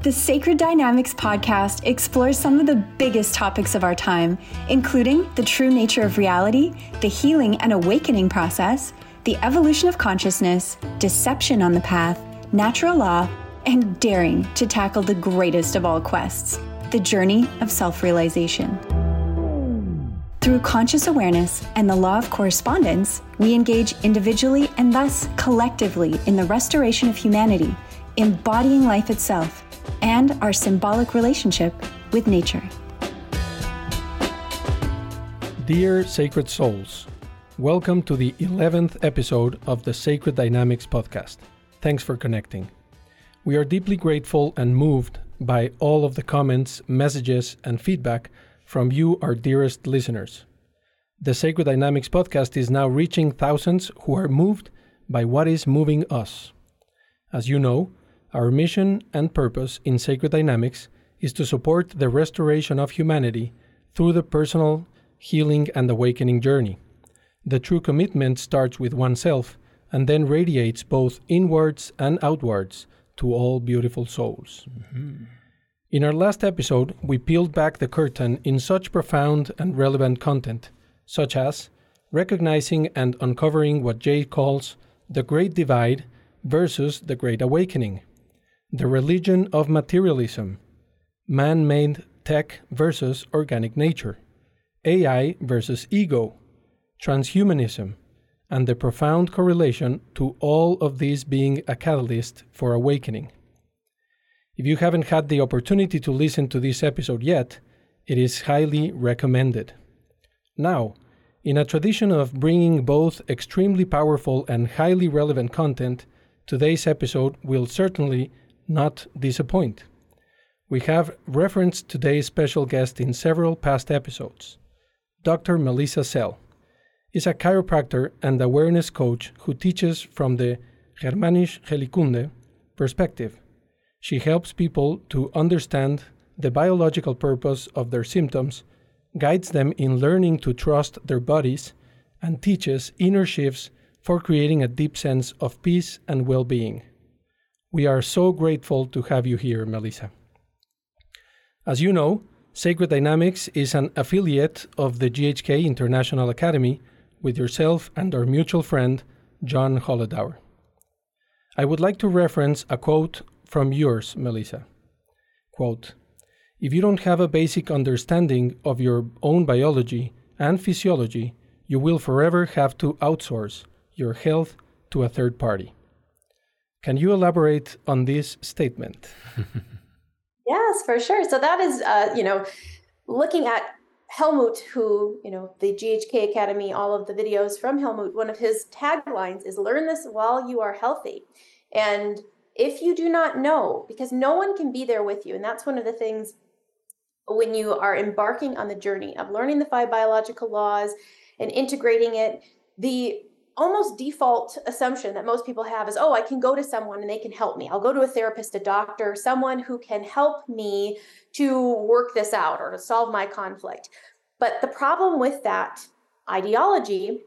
The Sacred Dynamics podcast explores some of the biggest topics of our time, including the true nature of reality, the healing and awakening process, the evolution of consciousness, deception on the path, natural law, and daring to tackle the greatest of all quests the journey of self realization. Through conscious awareness and the law of correspondence, we engage individually and thus collectively in the restoration of humanity, embodying life itself and our symbolic relationship with nature. Dear Sacred Souls, welcome to the 11th episode of the Sacred Dynamics podcast. Thanks for connecting. We are deeply grateful and moved by all of the comments, messages, and feedback from you, our dearest listeners. The Sacred Dynamics podcast is now reaching thousands who are moved by what is moving us. As you know, our mission and purpose in Sacred Dynamics is to support the restoration of humanity through the personal healing and awakening journey. The true commitment starts with oneself and then radiates both inwards and outwards to all beautiful souls. Mm-hmm. In our last episode, we peeled back the curtain in such profound and relevant content, such as recognizing and uncovering what Jay calls the Great Divide versus the Great Awakening, the religion of materialism, man made tech versus organic nature, AI versus ego, transhumanism, and the profound correlation to all of these being a catalyst for awakening. If you haven't had the opportunity to listen to this episode yet, it is highly recommended. Now, in a tradition of bringing both extremely powerful and highly relevant content, today's episode will certainly not disappoint. We have referenced today's special guest in several past episodes. Dr. Melissa Sell is a chiropractor and awareness coach who teaches from the Germanische Heilkunde perspective. She helps people to understand the biological purpose of their symptoms, guides them in learning to trust their bodies, and teaches inner shifts for creating a deep sense of peace and well being. We are so grateful to have you here, Melissa. As you know, Sacred Dynamics is an affiliate of the GHK International Academy with yourself and our mutual friend, John Holledauer. I would like to reference a quote from yours, Melissa. Quote, if you don't have a basic understanding of your own biology and physiology, you will forever have to outsource your health to a third party. Can you elaborate on this statement? yes, for sure. So that is, uh, you know, looking at Helmut, who, you know, the GHK Academy, all of the videos from Helmut, one of his taglines is learn this while you are healthy. And if you do not know, because no one can be there with you, and that's one of the things when you are embarking on the journey of learning the five biological laws and integrating it, the almost default assumption that most people have is oh i can go to someone and they can help me. I'll go to a therapist a doctor someone who can help me to work this out or to solve my conflict. But the problem with that ideology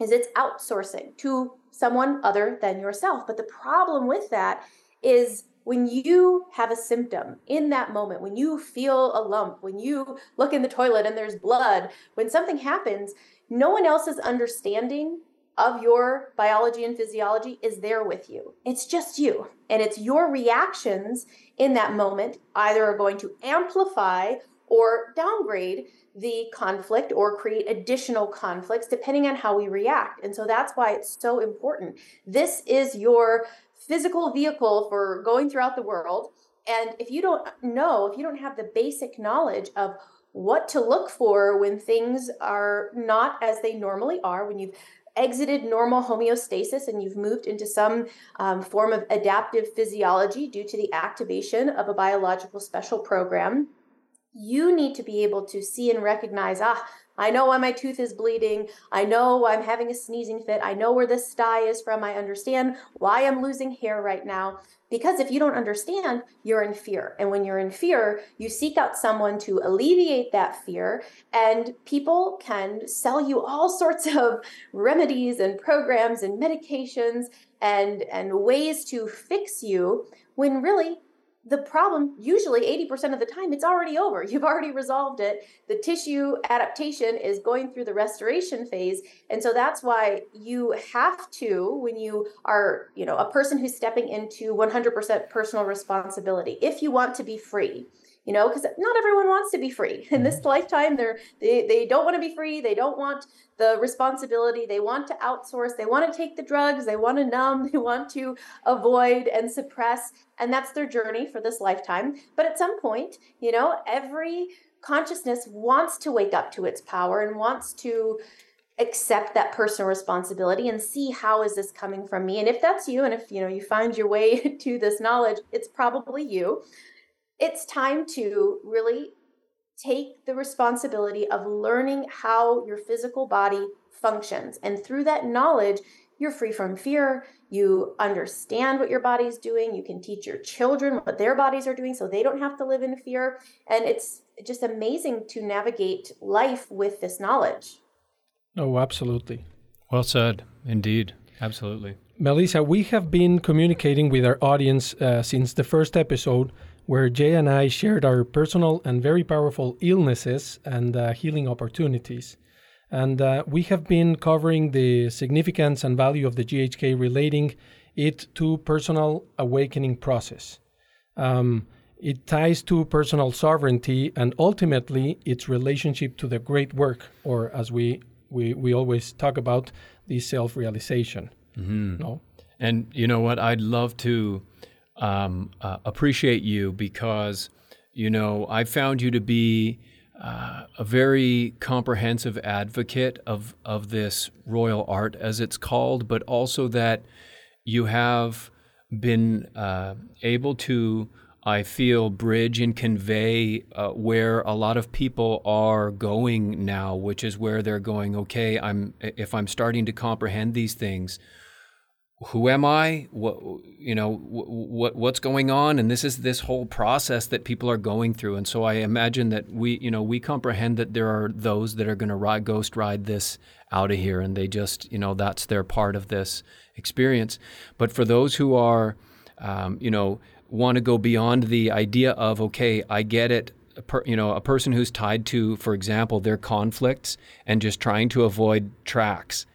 is it's outsourcing to someone other than yourself. But the problem with that is when you have a symptom in that moment, when you feel a lump, when you look in the toilet and there's blood, when something happens, no one else is understanding of your biology and physiology is there with you. It's just you. And it's your reactions in that moment either are going to amplify or downgrade the conflict or create additional conflicts depending on how we react. And so that's why it's so important. This is your physical vehicle for going throughout the world. And if you don't know, if you don't have the basic knowledge of what to look for when things are not as they normally are, when you've exited normal homeostasis and you've moved into some um, form of adaptive physiology due to the activation of a biological special program, you need to be able to see and recognize ah, I know why my tooth is bleeding. I know I'm having a sneezing fit. I know where this sty is from. I understand why I'm losing hair right now. Because if you don't understand, you're in fear. And when you're in fear, you seek out someone to alleviate that fear. And people can sell you all sorts of remedies and programs and medications and, and ways to fix you when really the problem usually 80% of the time it's already over. You've already resolved it. The tissue adaptation is going through the restoration phase. And so that's why you have to when you are you know a person who's stepping into 100% personal responsibility if you want to be free you know because not everyone wants to be free. In this mm-hmm. lifetime they're they, they don't want to be free. They don't want the responsibility. They want to outsource. They want to take the drugs. They want to numb. They want to avoid and suppress. And that's their journey for this lifetime. But at some point you know every consciousness wants to wake up to its power and wants to accept that personal responsibility and see how is this coming from me. And if that's you and if you know you find your way to this knowledge it's probably you it's time to really take the responsibility of learning how your physical body functions. And through that knowledge, you're free from fear. You understand what your body's doing. You can teach your children what their bodies are doing so they don't have to live in fear. And it's just amazing to navigate life with this knowledge. Oh, absolutely. Well said. Indeed. Absolutely. Melissa, we have been communicating with our audience uh, since the first episode where Jay and I shared our personal and very powerful illnesses and uh, healing opportunities. And uh, we have been covering the significance and value of the GHK relating it to personal awakening process. Um, it ties to personal sovereignty and ultimately its relationship to the great work, or as we, we, we always talk about, the self realization. Mm-hmm. No? And you know what? I'd love to um, uh, appreciate you because, you know, I found you to be uh, a very comprehensive advocate of, of this royal art, as it's called, but also that you have been uh, able to, I feel, bridge and convey uh, where a lot of people are going now, which is where they're going. Okay, I'm if I'm starting to comprehend these things, who am I? What you know? What what's going on? And this is this whole process that people are going through. And so I imagine that we you know we comprehend that there are those that are going to ride ghost ride this out of here, and they just you know that's their part of this experience. But for those who are um, you know want to go beyond the idea of okay, I get it. Per, you know, a person who's tied to, for example, their conflicts and just trying to avoid tracks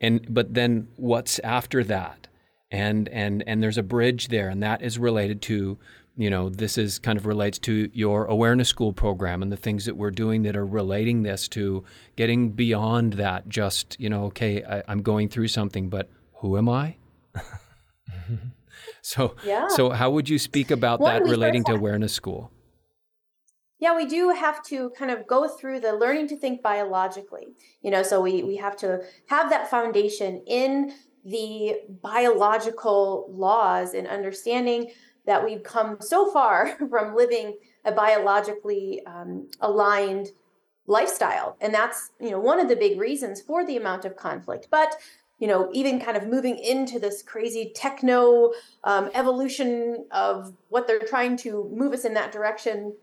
and but then what's after that? And and and there's a bridge there and that is related to you know this is kind of relates to your awareness school program and the things that we're doing that are relating this to getting beyond that just you know okay I, am going through something but who am i? So yeah. so how would you speak about that relating to awareness school yeah, we do have to kind of go through the learning to think biologically. You know, so we we have to have that foundation in the biological laws and understanding that we've come so far from living a biologically um, aligned lifestyle and that's you know one of the big reasons for the amount of conflict but you know even kind of moving into this crazy techno um, evolution of what they're trying to move us in that direction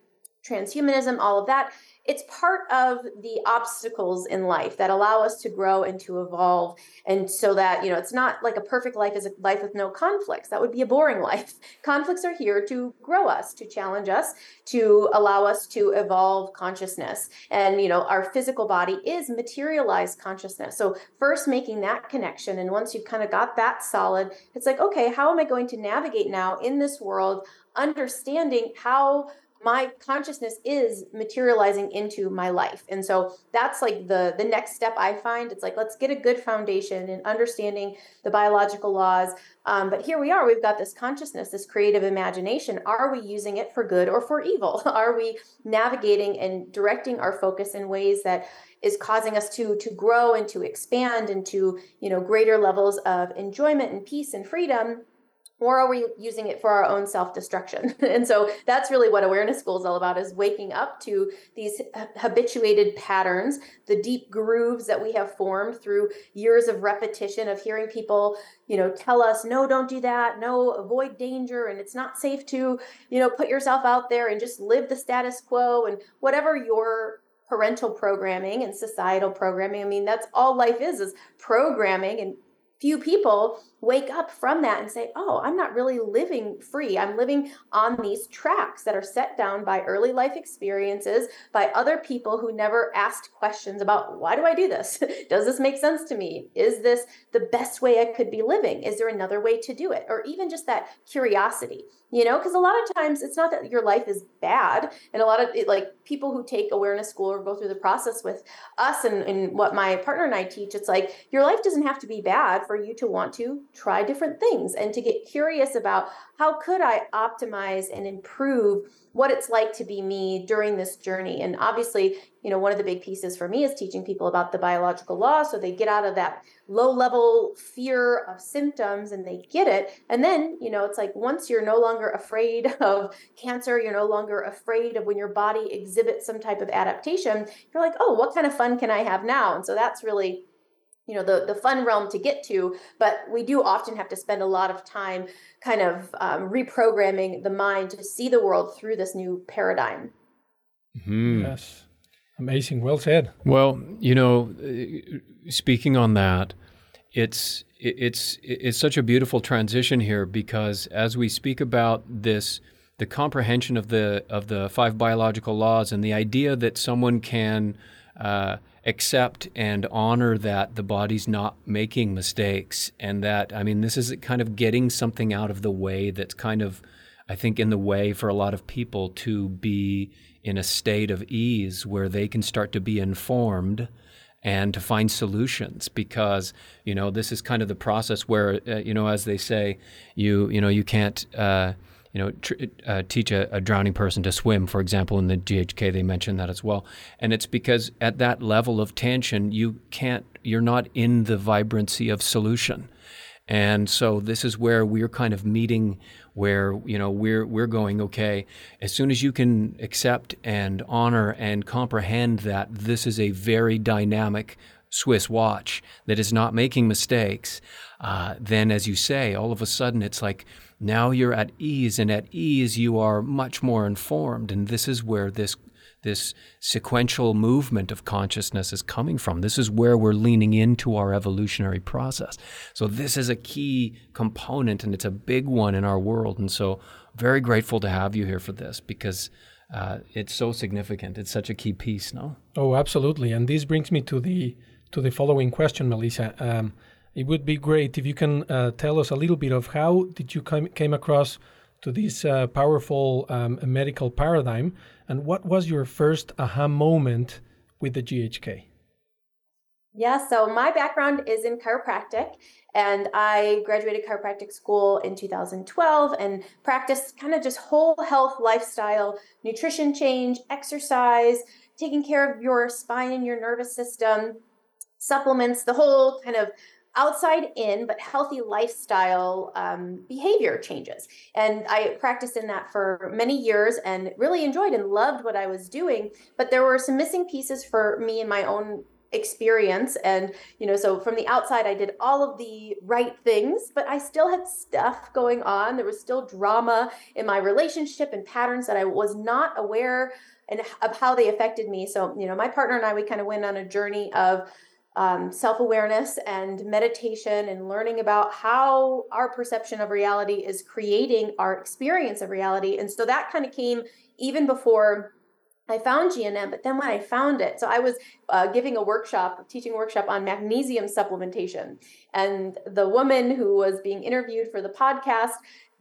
transhumanism, all of that. It's part of the obstacles in life that allow us to grow and to evolve. And so that, you know, it's not like a perfect life is a life with no conflicts. That would be a boring life. Conflicts are here to grow us, to challenge us, to allow us to evolve consciousness. And, you know, our physical body is materialized consciousness. So, first making that connection. And once you've kind of got that solid, it's like, okay, how am I going to navigate now in this world, understanding how my consciousness is materializing into my life. And so that's like the the next step i find. It's like let's get a good foundation in understanding the biological laws. Um, but here we are. We've got this consciousness this creative imagination. Are we using it for good or for evil? Are we navigating and directing our focus in ways that is causing us to to grow and to expand into you know greater levels of enjoyment and peace and freedom or are we using it for our own self-destruction? And so that's really what awareness school is all about is waking up to these habituated patterns the deep grooves that we have formed through years of repetition of hearing people you know tell us no don't do that. No avoid danger and it's not safe to you know put yourself out there and just live the status quo. And whatever your parental programming and societal programming i mean that's all life is is programming. And few people wake up from that and say, oh, I'm not really living free. I'm living on these tracks that are set down by early life experiences, by other people who never asked questions about why do I do this? Does this make sense to me? Is this the best way I could be living? Is there another way to do it? Or even just that curiosity, you know, because a lot of times it's not that your life is bad. And a lot of it, like people who take awareness school or go through the process with us and, and what my partner and I teach, it's like your life doesn't have to be bad for you to want to try different things and to get curious about how could I optimize and improve what it's like to be me during this journey. And obviously, you know, one of the big pieces for me is teaching people about the biological law so they get out of that low level fear of symptoms and they get it. And then, you know, it's like once you're no longer afraid of cancer, you're no longer afraid of when your body exhibits some type of adaptation, you're like, oh, what kind of fun can I have now? And so that's really you know the, the fun realm to get to but we do often have to spend a lot of time kind of um, reprogramming the mind to see the world through this new paradigm. Mm-hmm. yes. Amazing. Well said. Well you know speaking on that it's it's it's such a beautiful transition here because as we speak about this the comprehension of the of the five biological laws and the idea that someone can uh, accept and honor that the body's not making mistakes and that I mean this is kind of getting something out of the way that's kind of I think in the way for a lot of people to be in a state of ease where they can start to be informed and to find solutions because you know this is kind of the process where uh, you know as they say you you know you can't uh, you know, tr- uh, teach a, a, drowning person to swim, for example, in the GHK, they mention that as well. And it's because at that level of tension, you can't, you're not in the vibrancy of solution. And so this is where we're kind of meeting where, you know, we're, we're going, okay, as soon as you can accept and honor and comprehend that this is a very dynamic Swiss watch that is not making mistakes, uh, then as you say, all of a sudden it's like, now you're at ease, and at ease you are much more informed. And this is where this this sequential movement of consciousness is coming from. This is where we're leaning into our evolutionary process. So this is a key component, and it's a big one in our world. And so, very grateful to have you here for this because. Uh, it's so significant. It's such a key piece, no? Oh, absolutely. And this brings me to the to the following question, Melissa. Um, it would be great if you can uh, tell us a little bit of how did you come came across to this uh, powerful um, medical paradigm, and what was your first aha moment with the GHK? Yeah, so my background is in chiropractic, and I graduated chiropractic school in 2012 and practiced kind of just whole health lifestyle, nutrition change, exercise, taking care of your spine and your nervous system, supplements, the whole kind of outside in but healthy lifestyle um, behavior changes. And i practiced in that for many years and really enjoyed and loved what i was doing but there were some missing pieces for me in my own experience. And you know so from the outside i did all of the right things but i still had stuff going on. There was still drama in my relationship and patterns that i was not aware and of how they affected me. So you know my partner and i we kind of went on a journey of um, self awareness and meditation and learning about how our perception of reality is creating our experience of reality. And so that kind of came even before I found GNM, but then when I found it, so I was uh, giving a workshop, teaching workshop on magnesium supplementation. And the woman who was being interviewed for the podcast,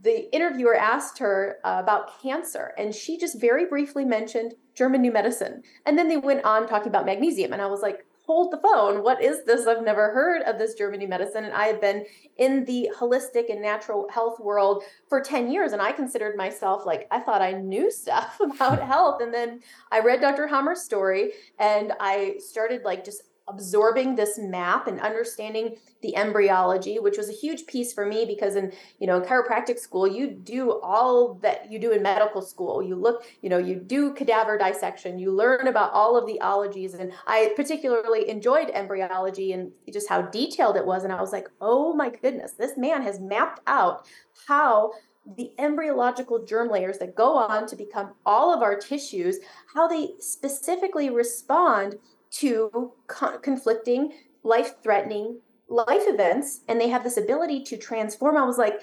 the interviewer asked her uh, about cancer, and she just very briefly mentioned German New Medicine. And then they went on talking about magnesium. And I was like, hold the phone. What is this? I've never heard of this German New Medicine. And I have been in the holistic and natural health world for 10 years. And I considered myself like, I thought I knew stuff about hmm. health. And then I read Dr. Hamer's story and I started like just absorbing this map and understanding the embryology which was a huge piece for me because in you know in chiropractic school you do all that you do in medical school. You look you know you do cadaver dissection. You learn about all of the ologies. And i particularly enjoyed embryology and just how detailed it was. And i was like oh my goodness this man has mapped out how the embryological germ layers that go on to become all of our tissues how they specifically respond to con- conflicting, life threatening life events and they have this ability to transform. I was like,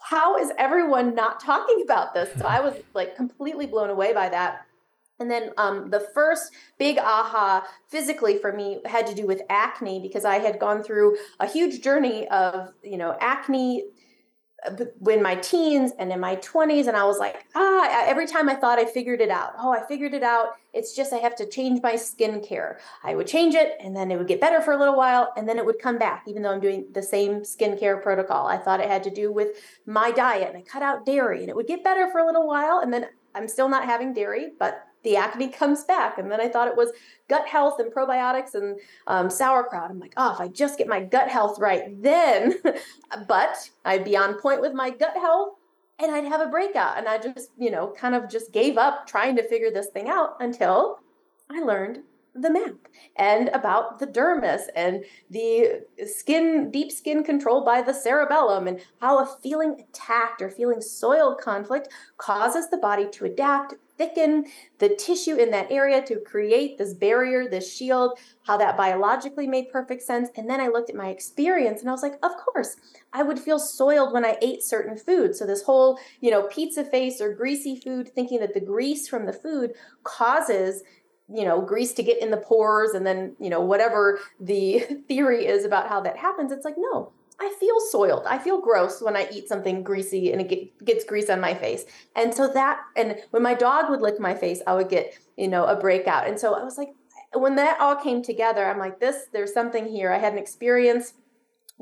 how is everyone not talking about this? So I was like completely blown away by that. And then um, the first big aha physically for me had to do with acne because I had gone through a huge journey of, you know, acne in my teens and in my 20s and i was like ah every time i thought i figured it out oh i figured it out. It's just i have to change my skincare. I would change it and then it would get better for a little while and then it would come back even though i'm doing the same skincare protocol. I thought it had to do with my diet and i cut out dairy and it would get better for a little while and then i'm still not having dairy but the acne comes back. And then I thought it was gut health and probiotics and um, sauerkraut. I'm like, oh, if I just get my gut health right, then, but I'd be on point with my gut health and I'd have a breakout. And I just, you know, kind of just gave up trying to figure this thing out until I learned the map and about the dermis and the skin, deep skin controlled by the cerebellum, and how a feeling attacked or feeling soiled conflict causes the body to adapt, thicken the tissue in that area to create this barrier, this shield, how that biologically made perfect sense. And then I looked at my experience and I was like, of course, I would feel soiled when I ate certain foods. So this whole, you know, pizza face or greasy food, thinking that the grease from the food causes you know grease to get in the pores and then you know whatever the theory is about how that happens it's like no I feel soiled. I feel gross when I eat something greasy and it get, gets grease on my face. And so that, and when my dog would lick my face, I would get, you know, a breakout. And so I was like, when that all came together, I'm like, this, there's something here. I had an experience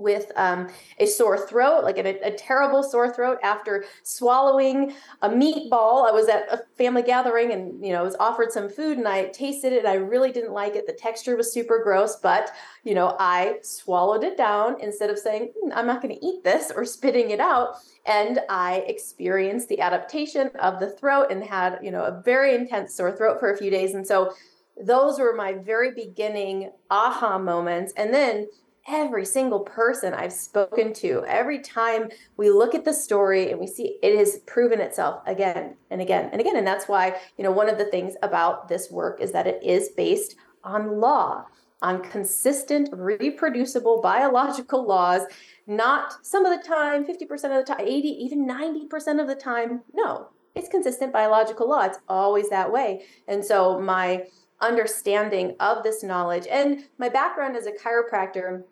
with um, a sore throat, like a, a, terrible sore throat after swallowing a meatball. I was at a family gathering and you know was offered some food and I tasted it. And I really didn't like it. The texture was super gross, but you know I swallowed it down instead of saying mm, I'm not going to eat this or spitting it out. And I experienced the adaptation of the throat and had you know a very intense sore throat for a few days. And so those were my very beginning aha moments. And then every single person I've spoken to, every time we look at the story and we see it has proven itself again and again and again. And that's why, you know, one of the things about this work is that it is based on law, on consistent, reproducible biological laws, not some of the time, 50% of the time, 80, even 90% of the time. No, it's consistent biological law. It's always that way. And so my understanding of this knowledge and my background as a chiropractor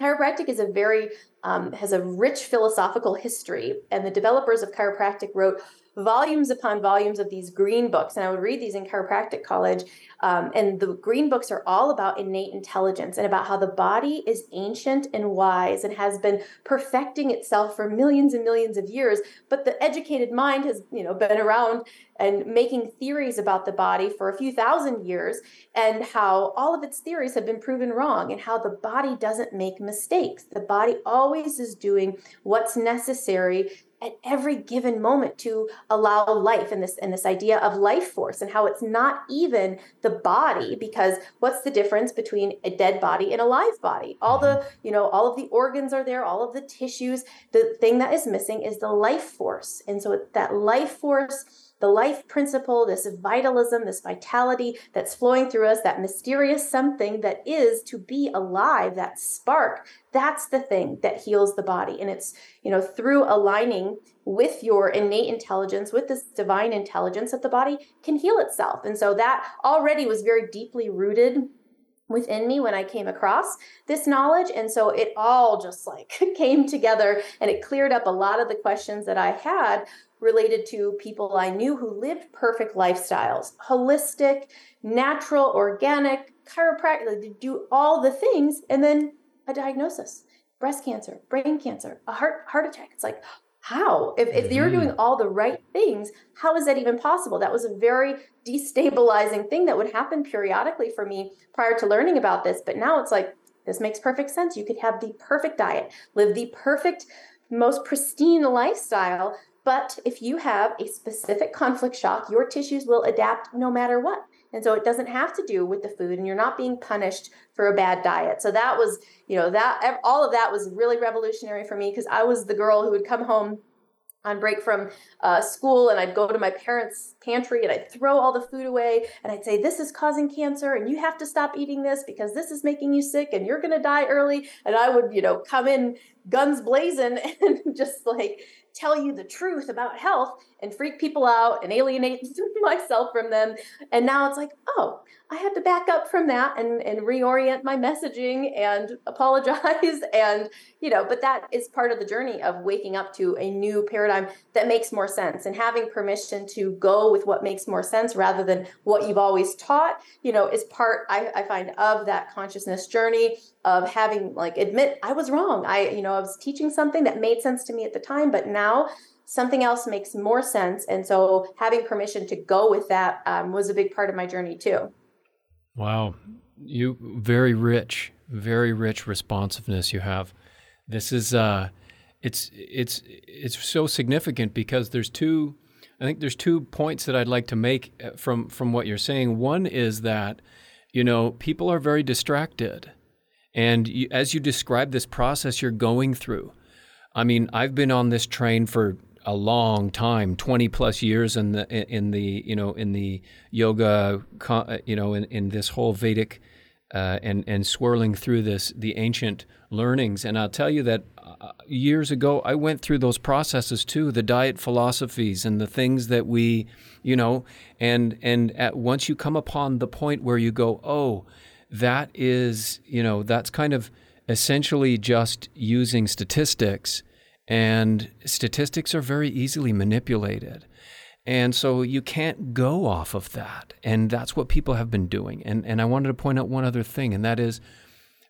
chiropractic is a very um, has a rich philosophical history and the developers of chiropractic wrote volumes upon volumes of these green books and i would read these in chiropractic college um, and the green books are all about innate intelligence and about how the body is ancient and wise and has been perfecting itself for millions and millions of years. But the educated mind has, you know, been around and making theories about the body for a few thousand years and how all of its theories have been proven wrong and how the body doesn't make mistakes. The body always is doing what's necessary at every given moment to allow life and this and this idea of life force and how it's not even the body because what's the difference between a dead body and a live body? All the mm-hmm. you know all of the organs are there all of the tissues. The thing that is missing is the life force. And so that life force the life principle, this vitalism, this vitality that's flowing through us, that mysterious something that is to be alive, that spark, that's the thing that heals the body. And it's, you know, through aligning with your innate intelligence, with this divine intelligence, that the body can heal itself. And so that already was very deeply rooted within me when I came across this knowledge. And so it all just like came together and it cleared up a lot of the questions that I had related to people I knew who lived perfect lifestyles, holistic, natural, organic, chiropractic, they do all the things, and then a diagnosis breast cancer, brain cancer, a heart heart attack. It's like, how? If, if you're doing mm-hmm. all the right things, how is that even possible? That was a very destabilizing thing that would happen periodically for me prior to learning about this. But now it's like, this makes perfect sense. You could have the perfect diet, live the perfect, most pristine lifestyle, but if you have a specific conflict shock, your tissues will adapt no matter what. And so it doesn't have to do with the food, and you're not being punished for a bad diet. So that was, you know, that all of that was really revolutionary for me because I was the girl who would come home on break from uh, school and I'd go to my parents' pantry and I'd throw all the food away and I'd say, This is causing cancer and you have to stop eating this because this is making you sick and you're going to die early. And I would, you know, come in guns blazing and just like tell you the truth about health and freak people out and alienate myself from them. And now it's like, oh, I had to back up from that and, and reorient my messaging and apologize. And, you know, but that is part of the journey of waking up to a new paradigm that makes more sense and having permission to go with what makes more sense rather than what you've always taught, you know, is part, I, I find, of that consciousness journey of having like admit I was wrong. I, you know, I was teaching something that made sense to me at the time, but now something else makes more sense. And so having permission to go with that um, was a big part of my journey too. Wow. You very rich, very rich responsiveness you have. This is uh it's it's it's so significant because there's two I think there's two points that I'd like to make uh, from from what you're saying. One is that you know, people are very distracted. And you, as you describe this process you're going through, I mean, I've been on this train for a long time, 20 plus years in the in the you know in the yoga you know in, in this whole Vedic uh, and and swirling through this the ancient learnings. And I'll tell you that uh, years ago I went through those processes too the diet philosophies and the things that we you know and and at, once you come upon the point where you go oh that is you know that's kind of essentially just using statistics and statistics are very easily manipulated. And so you can't go off of that. And that's what people have been doing. And, and I wanted to point out one other thing, and that is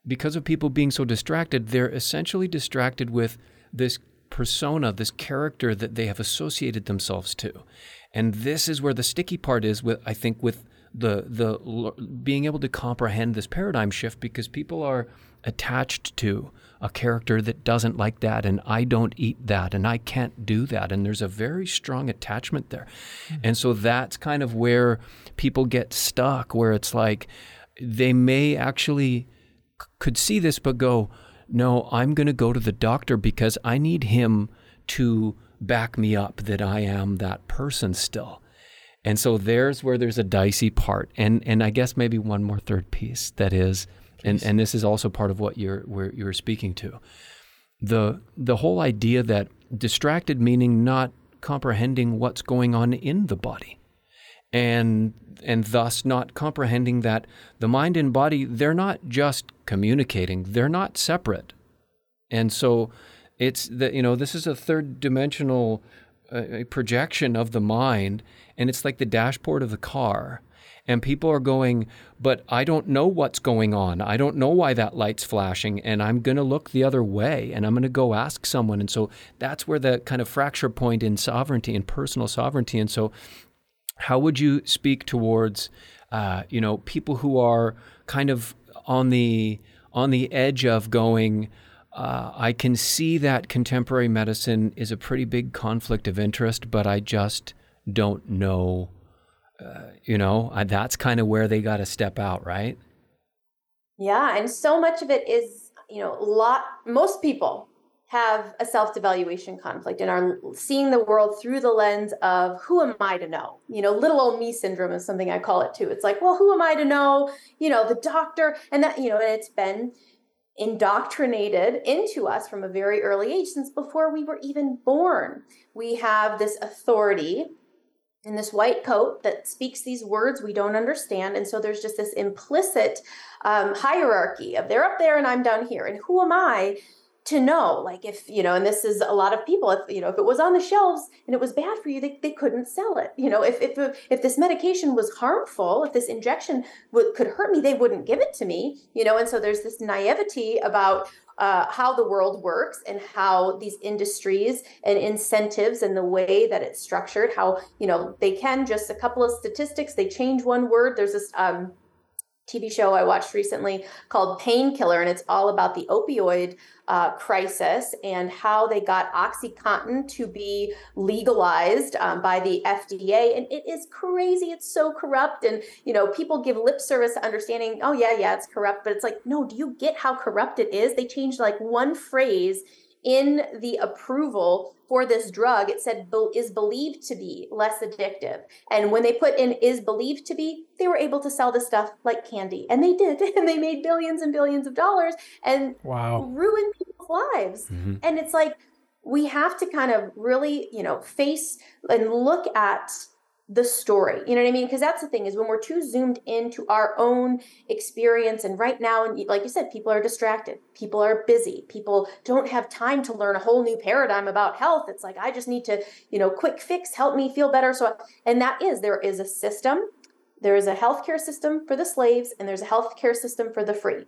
because of people being so distracted, they're essentially distracted with this persona, this character that they have associated themselves to. And this is where the sticky part is with I think with the the being able to comprehend this paradigm shift because people are attached to a character that doesn't like that and I don't eat that and I can't do that and there's a very strong attachment there. Mm-hmm. And so that's kind of where people get stuck where it's like they may actually c- could see this but go no, I'm going to go to the doctor because I need him to back me up that I am that person still. And so there's where there's a dicey part. And and I guess maybe one more third piece that is and and this is also part of what you're where you're speaking to. The the whole idea that distracted meaning not comprehending what's going on in the body. And and thus not comprehending that the mind and body they're not just communicating, they're not separate. And so it's that you know this is a third dimensional uh, projection of the mind and it's like the dashboard of the car and people are going, but I don't know what's going on. I don't know why that light's flashing, and I'm going to look the other way, and I'm going to go ask someone. And so that's where the kind of fracture point in sovereignty and personal sovereignty. And so, how would you speak towards, uh, you know, people who are kind of on the on the edge of going? Uh, I can see that contemporary medicine is a pretty big conflict of interest, but I just don't know uh, you know, uh, that's kind of where they got to step out, right? Yeah, and so much of it is, you know, a lot. Most people have a self-devaluation conflict and are seeing the world through the lens of who am I to know? You know, little old me syndrome is something I call it too. It's like, well, who am I to know? You know, the doctor, and that, you know, and it's been indoctrinated into us from a very early age since before we were even born. We have this authority in this white coat that speaks these words we don't understand. And so there's just this implicit um, hierarchy of they're up there and I'm down here. And who am I to know? Like if, you know, and this is a lot of people, if, you know, if it was on the shelves and it was bad for you, they, they couldn't sell it. You know, if, if, if this medication was harmful, if this injection would, could hurt me, they wouldn't give it to me, you know? And so there's this naivety about uh, how the world works and how these industries and incentives and the way that it's structured how you know they can just a couple of statistics they change one word there's this um, TV show I watched recently called Painkiller, and it's all about the opioid uh, crisis and how they got OxyContin to be legalized um, by the FDA. And it is crazy. It's so corrupt. And, you know, people give lip service understanding, oh, yeah, yeah, it's corrupt. But it's like, no, do you get how corrupt it is? They changed like one phrase in the approval for this drug, it said is believed to be less addictive. And when they put in is believed to be, they were able to sell the stuff like candy. And they did. And they made billions and billions of dollars and wow. ruined people's lives. Mm-hmm. And it's like, we have to kind of really, you know, face and look at the story. You know what I mean? Because that's the thing is when we're too zoomed into our own experience, and right now, and like you said, people are distracted, people are busy, people don't have time to learn a whole new paradigm about health. It's like I just need to, you know, quick fix, help me feel better. So, and that is there is a system. There is a healthcare system for the slaves, and there's a healthcare system for the free.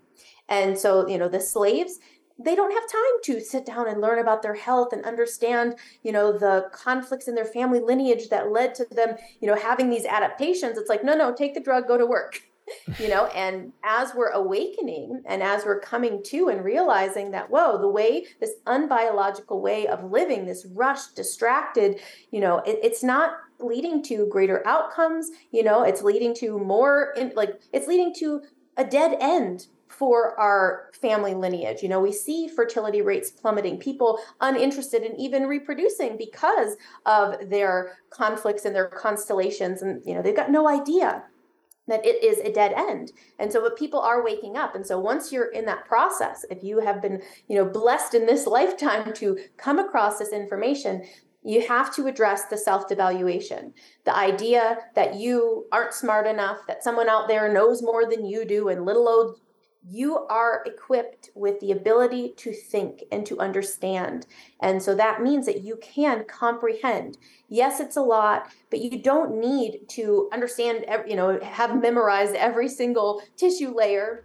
And so, you know, the slaves, they don't have time to sit down and learn about their health and understand you know the conflicts in their family lineage that led to them you know having these adaptations. It's like no no take the drug go to work you know? And as we're awakening and as we're coming to and realizing that whoa the way this unbiological way of living this rushed distracted you know it, it's not leading to greater outcomes you know? It's leading to more in, like it's leading to a dead end for our family lineage. You know, we see fertility rates plummeting, people uninterested in even reproducing because of their conflicts and their constellations. And, you know, they've got no idea that it is a dead end. And so but people are waking up. And so once you're in that process, if you have been, you know, blessed in this lifetime to come across this information, you have to address the self devaluation. The idea that you aren't smart enough, that someone out there knows more than you do, and little old you are equipped with the ability to think and to understand. And so that means that you can comprehend. Yes, it's a lot, but you don't need to understand, you know, have memorized every single tissue layer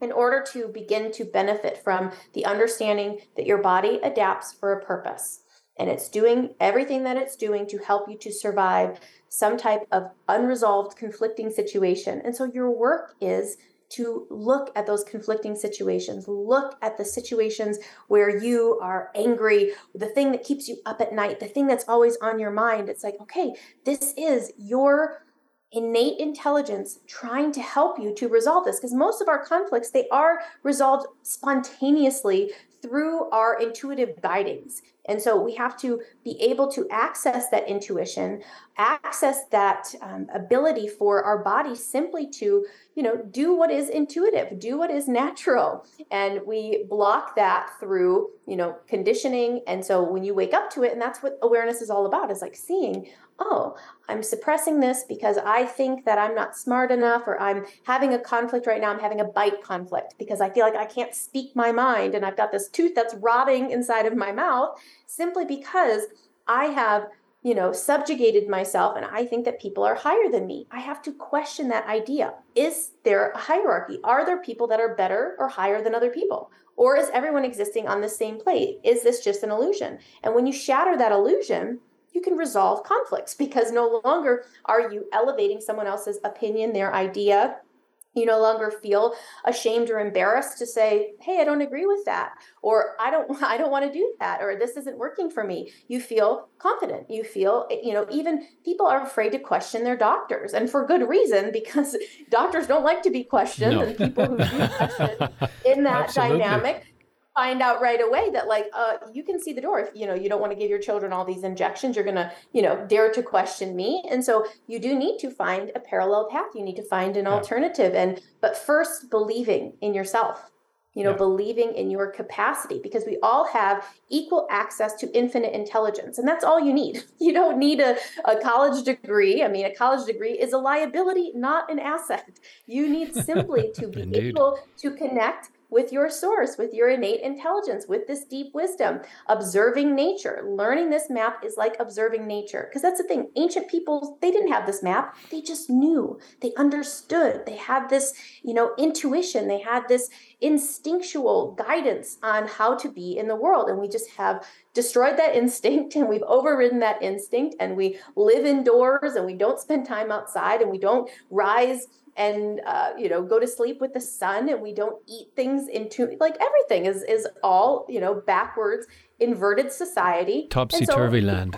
in order to begin to benefit from the understanding that your body adapts for a purpose. And it's doing everything that it's doing to help you to survive some type of unresolved, conflicting situation. And so your work is to look at those conflicting situations, look at the situations where you are angry, the thing that keeps you up at night, the thing that's always on your mind. It's like, okay, this is your innate intelligence trying to help you to resolve this because most of our conflicts they are resolved spontaneously through our intuitive guidings and so we have to be able to access that intuition, access that um, ability for our body simply to, you know, do what is intuitive, do what is natural. And we block that through, you know, conditioning. And so when you wake up to it, and that's what awareness is all about, is like seeing, oh, I'm suppressing this because I think that I'm not smart enough, or I'm having a conflict right now. I'm having a bite conflict because I feel like I can't speak my mind and I've got this tooth that's rotting inside of my mouth simply because I have you know, subjugated myself and I think that people are higher than me. I have to question that idea. Is there a hierarchy? Are there people that are better or higher than other people? Or is everyone existing on the same plate? Is this just an illusion? And when you shatter that illusion, you can resolve conflicts because no longer are you elevating someone else's opinion, their idea, you no longer feel ashamed or embarrassed to say hey i don't agree with that or i don't i don't want to do that or this isn't working for me you feel confident you feel you know even people are afraid to question their doctors and for good reason because doctors don't like to be questioned no. and people who do question in that Absolutely. dynamic find out right away that like uh, you can see the door. If you know you don't want to give your children all these injections you're gonna you know dare to question me. And so you do need to find a parallel path. You need to find an yeah. alternative. And but first believing in yourself you know yeah. believing in your capacity because we all have equal access to infinite intelligence and that's all you need. You don't need a, a college degree. I mean a college degree is a liability not an asset. You need simply to be able to connect with your source, with your innate intelligence, with this deep wisdom. Observing nature, learning this map is like observing nature. Because that's the thing, ancient people, they didn't have this map. They just knew, they understood, they had this, you know, intuition, they had this instinctual guidance on how to be in the world. And we just have destroyed that instinct and we've overridden that instinct and we live indoors and we don't spend time outside and we don't rise and uh, you know go to sleep with the sun and we don't eat things into like everything is is all you know backwards inverted society. Topsy-turvy so, land.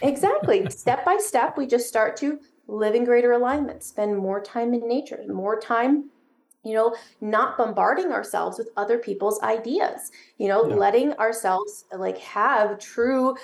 Exactly. Step by step we just start to live in greater alignment spend more time in nature more time you know not bombarding ourselves with other people's ideas you know yeah. letting ourselves like have true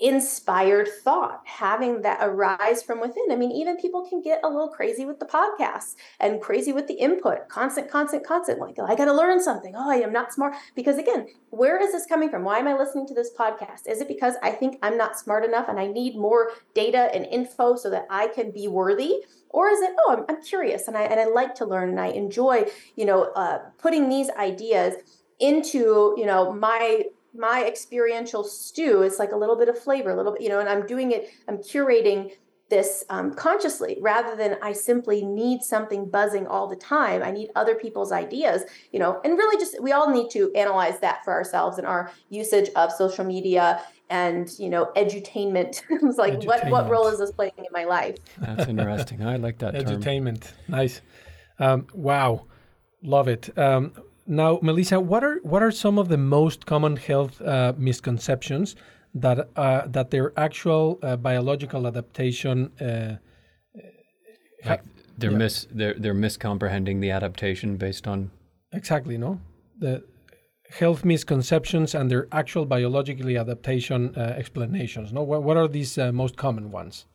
inspired thought, having that arise from within. I mean, even people can get a little crazy with the podcast and crazy with the input, constant, constant, constant. Like, I got to learn something. Oh, I am not smart. Because again, where is this coming from? Why am I listening to this podcast? Is it because I think I'm not smart enough and I need more data and info so that I can be worthy? Or is it, oh, I'm, I'm curious and I, and I like to learn and I enjoy, you know, uh, putting these ideas into, you know, my my experiential stew is like a little bit of flavor, a little bit, you know, and I'm doing it, I'm curating this um, consciously rather than I simply need something buzzing all the time. I need other people's ideas, you know, and really just we all need to analyze that for ourselves and our usage of social media and you know edutainment. it's like edutainment. what what role is this playing in my life? That's interesting. I like that edutainment. Term. Nice. Um, wow, love it. Um, now, Melissa, what are what are some of the most common health uh, misconceptions that uh, that their actual uh, biological adaptation uh, like they're yeah. mis they're they're miscomprehending the adaptation based on exactly no? The health misconceptions and their actual biologically adaptation uh, explanations no? What, what are these uh, most common ones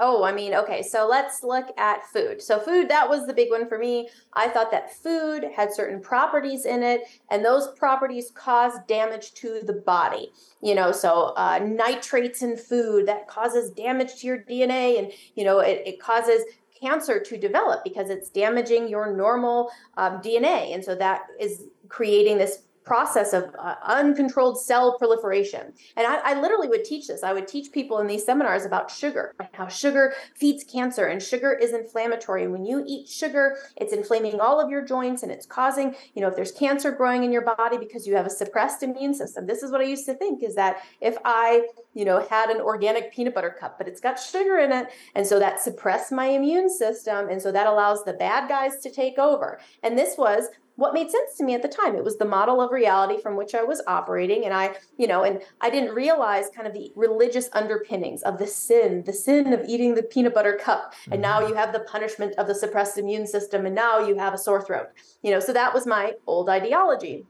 Oh, I mean, okay, so let's look at food. So, food, that was the big one for me. I thought that food had certain properties in it, and those properties cause damage to the body. You know, so uh, nitrates in food that causes damage to your DNA, and, you know, it, it causes cancer to develop because it's damaging your normal um, DNA. And so that is creating this process of uh, uncontrolled cell proliferation. And I, I, literally would teach this. I would teach people in these seminars about sugar, how sugar feeds cancer and sugar is inflammatory. And when you eat sugar, it's inflaming all of your joints and it's causing, you know, if there's cancer growing in your body because you have a suppressed immune system. This is what I used to think is that if I, you know, had an organic peanut butter cup, but it's got sugar in it. And so that suppressed my immune system. And so that allows the bad guys to take over. And this was what made sense to me at the time. It was the model of reality from which I was operating. And I, you know, and I didn't realize kind of the religious underpinnings of the sin, the sin of eating the peanut butter cup. And now mm-hmm. you have the punishment of the suppressed immune system. And now you have a sore throat. You know, so that was my old ideology.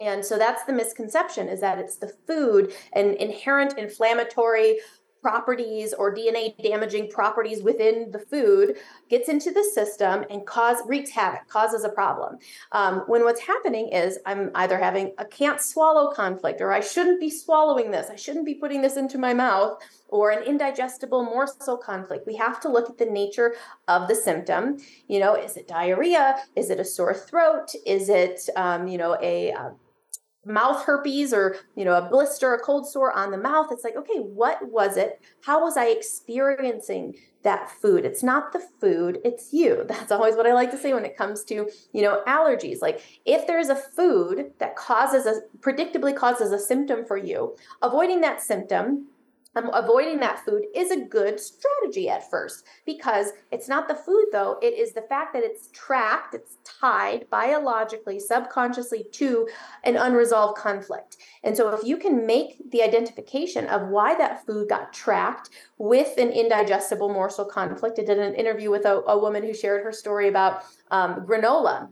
And so that's the misconception is that it's the food and inherent inflammatory properties or DNA damaging properties within the food gets into the system and cause wreaks havoc, causes a problem. Um, when what's happening is I'm either having a can't swallow conflict, or I shouldn't be swallowing this, I shouldn't be putting this into my mouth, or an indigestible morsel conflict. We have to look at the nature of the symptom. You know, is it diarrhea? Is it a sore throat? Is it, um, you know, a, a uh, mouth herpes or you know a blister a cold sore on the mouth it's like okay what was it? How was i experiencing that food? It's not the food it's you. That's always what i like to say when it comes to you know allergies. Like if there's a food that causes a predictably causes a symptom for you avoiding that symptom um, avoiding that food is a good strategy at first because it's not the food though. It is the fact that it's tracked it's tied biologically subconsciously to an unresolved conflict. And so if you can make the identification of why that food got tracked with an indigestible morsel conflict i did an interview with a, a woman who shared her story about um, granola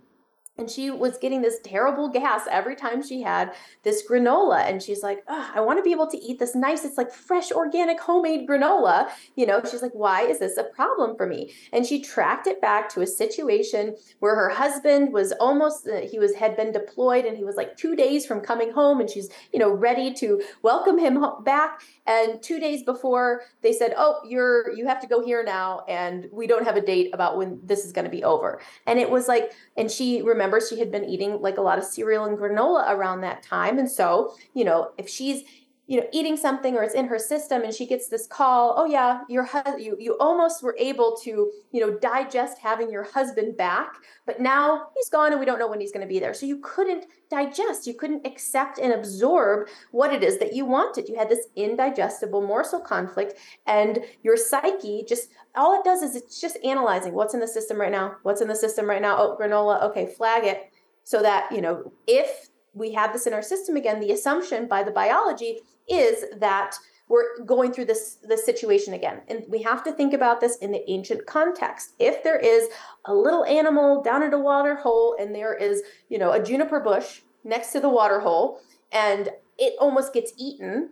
and she was getting this terrible gas every time she had this granola. And she's like i want to be able to eat this nice it's like fresh organic homemade granola. You know she's like why is this a problem for me? And she tracked it back to a situation where her husband was almost uh, he was had been deployed and he was like two days from coming home and she's you know ready to welcome him back. And two days before they said oh you're you have to go here now and we don't have a date about when this is going to be over. And it was like and she remembered remember she had been eating like a lot of cereal and granola around that time. And so, you know, if she's you know eating something or it's in her system and she gets this call oh yeah your husband you you almost were able to you know digest having your husband back but now he's gone and we don't know when he's going to be there. So you couldn't digest you couldn't accept and absorb what it is that you wanted. You had this indigestible morsel conflict and your psyche just all it does is it's just analyzing what's in the system right now what's in the system right now oh granola okay flag it. So that you know if we have this in our system again the assumption by the biology is that we're going through this this situation again. And we have to think about this in the ancient context. If there is a little animal down at a water hole and there is you know a juniper bush next to the water hole and it almost gets eaten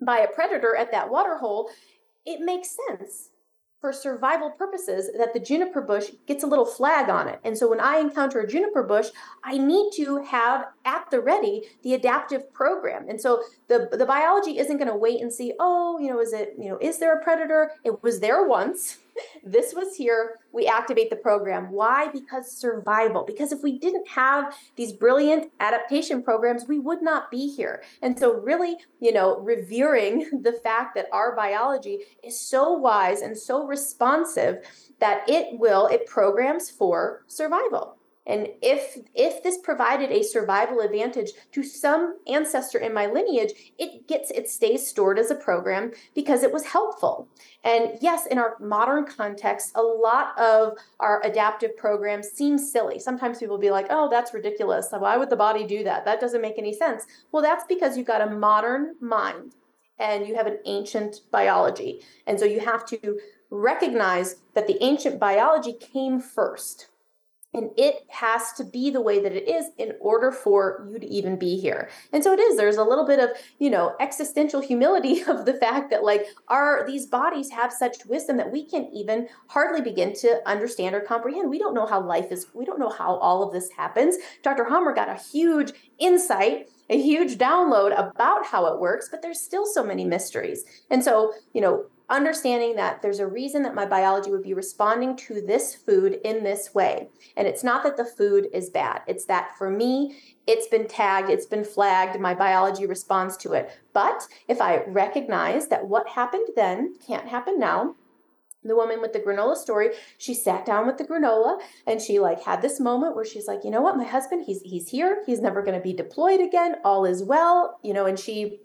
by a predator at that water hole it makes sense for survival purposes that the juniper bush gets a little flag on it. And so when I encounter a juniper bush, I need to have at the ready the adaptive program. And so the the biology isn't going to wait and see, oh, you know, is it, you know, is there a predator? It was there once this was here. We activate the program. Why? Because survival. Because if we didn't have these brilliant adaptation programs, we would not be here. And so, really, you know, revering the fact that our biology is so wise and so responsive that it will, it programs for survival. And if if this provided a survival advantage to some ancestor in my lineage, it gets it stays stored as a program because it was helpful. And yes, in our modern context, a lot of our adaptive programs seem silly. Sometimes people be like, "Oh, that's ridiculous. Why would the body do that? That doesn't make any sense." Well, that's because you've got a modern mind and you have an ancient biology. And so you have to recognize that the ancient biology came first and it has to be the way that it is in order for you to even be here. And so it is. There's a little bit of you know existential humility of the fact that like our these bodies have such wisdom that we can even hardly begin to understand or comprehend. We don't know how life is we don't know how all of this happens. Dr Hamer got a huge insight a huge download about how it works but there's still so many mysteries. And so you know understanding that there's a reason that my biology would be responding to this food in this way. And it's not that the food is bad, it's that for me, it's been tagged, it's been flagged, my biology responds to it. But if I recognize that what happened then can't happen now, the woman with the granola story she sat down with the granola and she like had this moment where she's like you know what my husband he's he's here he's never going to be deployed again all is well you know and she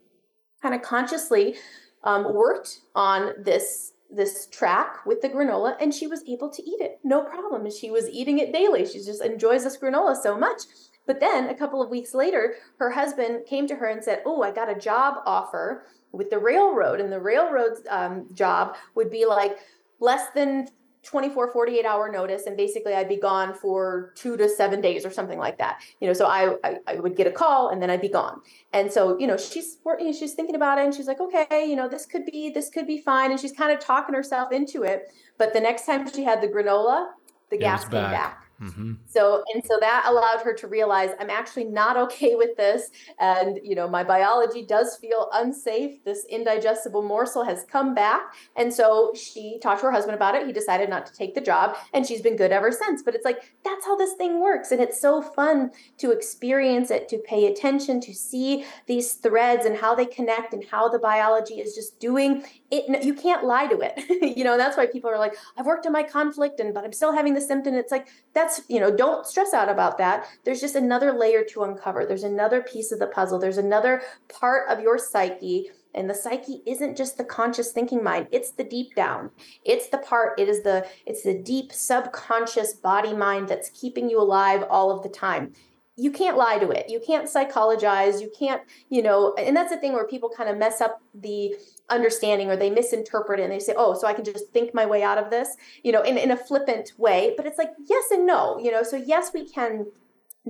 kind of consciously um, worked on this this track with the granola and she was able to eat it. No problem. And she was eating it daily. She just enjoys this granola so much. But then a couple of weeks later her husband came to her and said oh i got a job offer with the railroad. And the railroad's um, job would be like less than 24 48 hour notice and basically i'd be gone for two to seven days or something like that. You know so I, I, I would get a call and then i'd be gone. And so you know she's working she's thinking about it and she's like okay you know this could be this could be fine. And she's kind of talking herself into it. But the next time she had the granola the gas came back. back Mm-hmm. So and so that allowed her to realize I'm actually not okay with this, and you know my biology does feel unsafe. This indigestible morsel has come back, and so she talked to her husband about it. He decided not to take the job, and she's been good ever since. But it's like that's how this thing works, and it's so fun to experience it, to pay attention, to see these threads and how they connect, and how the biology is just doing it. You can't lie to it, you know. That's why people are like, I've worked on my conflict, and but I'm still having the symptom. It's like that's that's, you know, don't stress out about that. There's just another layer to uncover. There's another piece of the puzzle. There's another part of your psyche and the psyche isn't just the conscious thinking mind it's the deep down it's the part it is the it's the deep subconscious body mind that's keeping you alive all of the time you can't lie to it you can't psychologize you can't you know and that's the thing where people kind of mess up the understanding or they misinterpret it and they say, oh, so I can just think my way out of this, you know, in, in a flippant way. But it's like, yes and no, you know, so yes, we can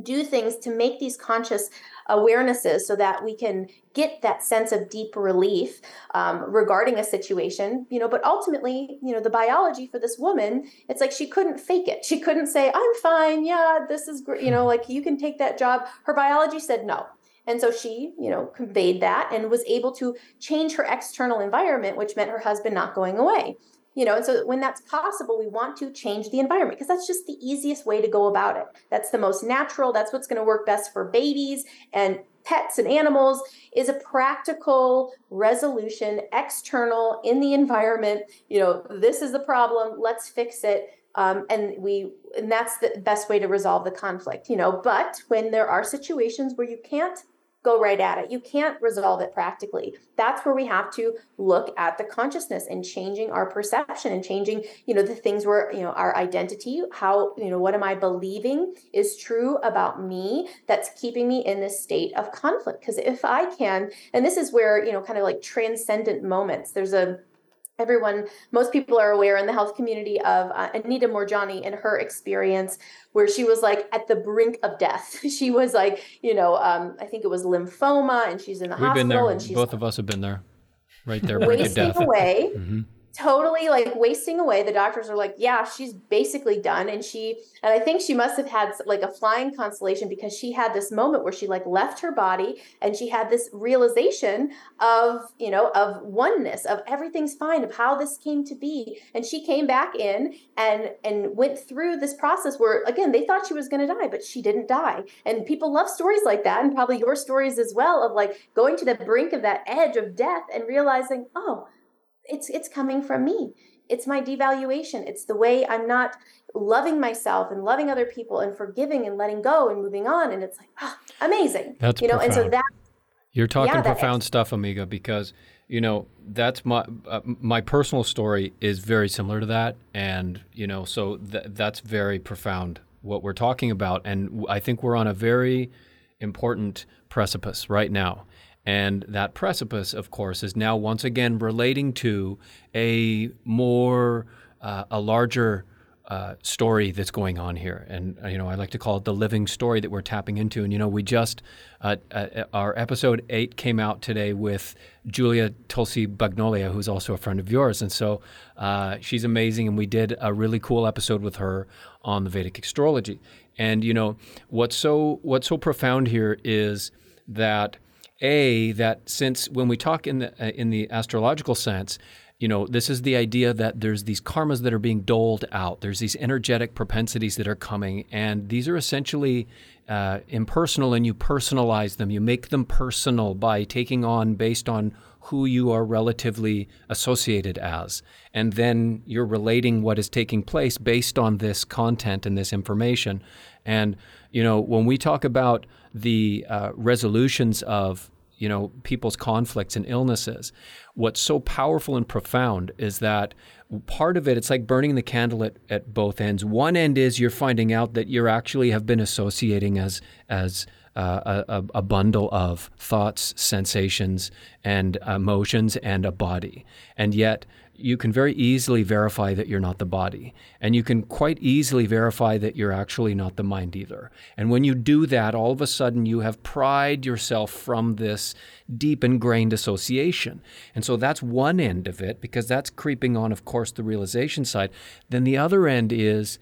do things to make these conscious awarenesses so that we can get that sense of deep relief um, regarding a situation you know? But ultimately you know the biology for this woman it's like she couldn't fake it. She couldn't say i'm fine. Yeah this is great you know? Like you can take that job. Her biology said no and so she, you know, conveyed that and was able to change her external environment, which meant her husband not going away. You know, and so when that's possible, we want to change the environment because that's just the easiest way to go about it. That's the most natural. That's what's going to work best for babies and pets and animals is a practical resolution external in the environment you know this is the problem let's fix it um, and we and that's the best way to resolve the conflict you know but when there are situations where you can't go right at it. You can't resolve it practically. That's where we have to look at the consciousness and changing our perception and changing, you know, the things where, you know, our identity, how, you know, what am I believing is true about me that's keeping me in this state of conflict. Because if I can, and this is where, you know, kind of like transcendent moments, there's a everyone most people are aware in the health community of uh, anita Moorjani and her experience where she was like at the brink of death she was like you know um, i think it was lymphoma and she's in the We've hospital been there. and she's Both of us have been there. Right there, wasting away hmm totally like wasting away. The doctors are like yeah she's basically done. And she and i think she must have had like a flying constellation because she had this moment where she like left her body and she had this realization of you know of oneness of everything's fine of how this came to be. And she came back in and and went through this process where again they thought she was going to die but she didn't die. And people love stories like that and probably your stories as well of like going to the brink of that edge of death and realizing oh it's it's coming from me. It's my devaluation. It's the way i'm not loving myself and loving other people and forgiving and letting go and moving on. And it's like ah, amazing. That's you know and so that You're talking Yeah, that profound stuff, Amiga, because you know that's my uh, my personal story is very similar to that, and you know, so th- that's very profound what we're talking about, and i think we're on a very important precipice right now. And that precipice, of course, is now once again relating to a more, uh, a larger uh, story that's going on here. And, uh, you know, I like to call it the living story that we're tapping into. And, you know, we just, uh, uh, our episode eight came out today with Julia Tulsi Bagnolia, who's also a friend of yours. And so uh, she's amazing. And we did a really cool episode with her on the Vedic astrology. And, you know, what's so, what's so profound here is that a that since when we talk in the uh, in the astrological sense you know this is the idea that there's these karmas that are being doled out. There's these energetic propensities that are coming and these are essentially uh, impersonal and you personalize them. You make them personal by taking on based on who you are relatively associated as. And then you're relating what is taking place based on this content and this information. And you know when we talk about the uh, resolutions of you know people's conflicts and illnesses. What's so powerful and profound is that part of it it's like burning the candle at, at both ends. One end is you're finding out that you actually have been associating as as uh, a, a bundle of thoughts sensations and emotions and a body. And yet you can very easily verify that you're not the body. And you can quite easily verify that you're actually not the mind either. And when you do that, all of a sudden you have pried yourself from this deep ingrained association. And so that's one end of it, because that's creeping on, of course, the realization side. Then the other end is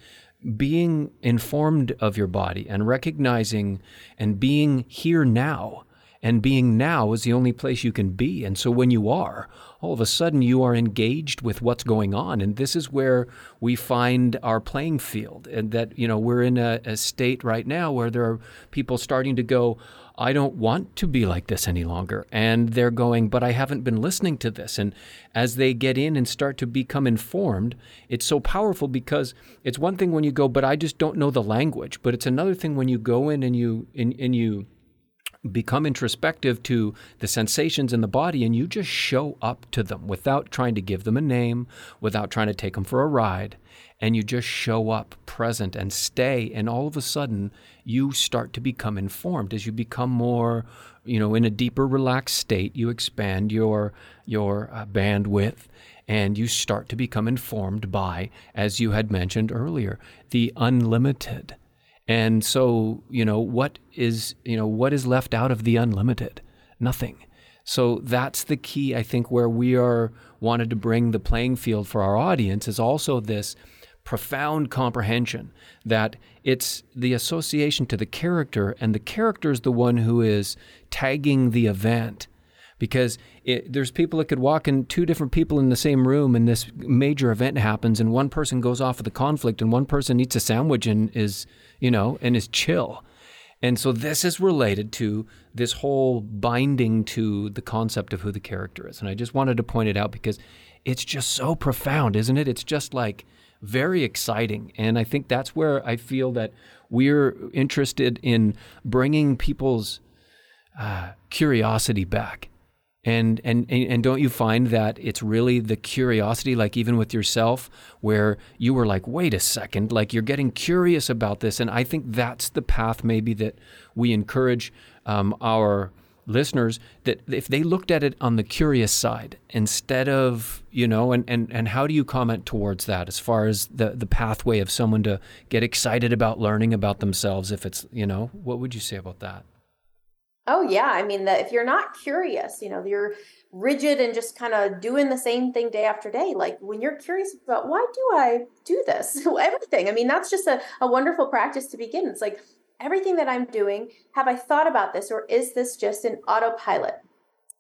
being informed of your body and recognizing and being here now. And being now is the only place you can be. And so when you are, all of a sudden you are engaged with what's going on. And this is where we find our playing field. And that, you know, we're in a, a state right now where there are people starting to go, I don't want to be like this any longer. And they're going, but I haven't been listening to this. And as they get in and start to become informed, it's so powerful because it's one thing when you go, but I just don't know the language. But it's another thing when you go in and you, and, and you, become introspective to the sensations in the body and you just show up to them without trying to give them a name, without trying to take them for a ride. And you just show up present and stay. And all of a sudden, you start to become informed as you become more, you know, in a deeper, relaxed state. You expand your, your uh, bandwidth and you start to become informed by, as you had mentioned earlier, the unlimited. And so, you know, what is, you know, what is left out of the unlimited? Nothing. So that's the key, I think, where we are wanted to bring the playing field for our audience is also this profound comprehension that it's the association to the character, and the character is the one who is tagging the event. Because it, there's people that could walk in, two different people in the same room, and this major event happens, and one person goes off of the conflict, and one person eats a sandwich and is, you know, and is chill. And so this is related to this whole binding to the concept of who the character is. And I just wanted to point it out because it's just so profound, isn't it? It's just like very exciting. And I think that's where I feel that we're interested in bringing people's uh, curiosity back. And, and and don't you find that it's really the curiosity, like even with yourself, where you were like, wait a second, like you're getting curious about this, and I think that's the path maybe that we encourage um, our listeners that if they looked at it on the curious side instead of you know and, and and how do you comment towards that as far as the the pathway of someone to get excited about learning about themselves if it's you know what would you say about that Oh yeah, I mean that if you're not curious, you know, you're rigid and just kind of doing the same thing day after day. Like when you're curious about why do I do this? Everything. I mean, that's just a, a wonderful practice to begin. It's like everything that I'm doing, have I thought about this or is this just an autopilot?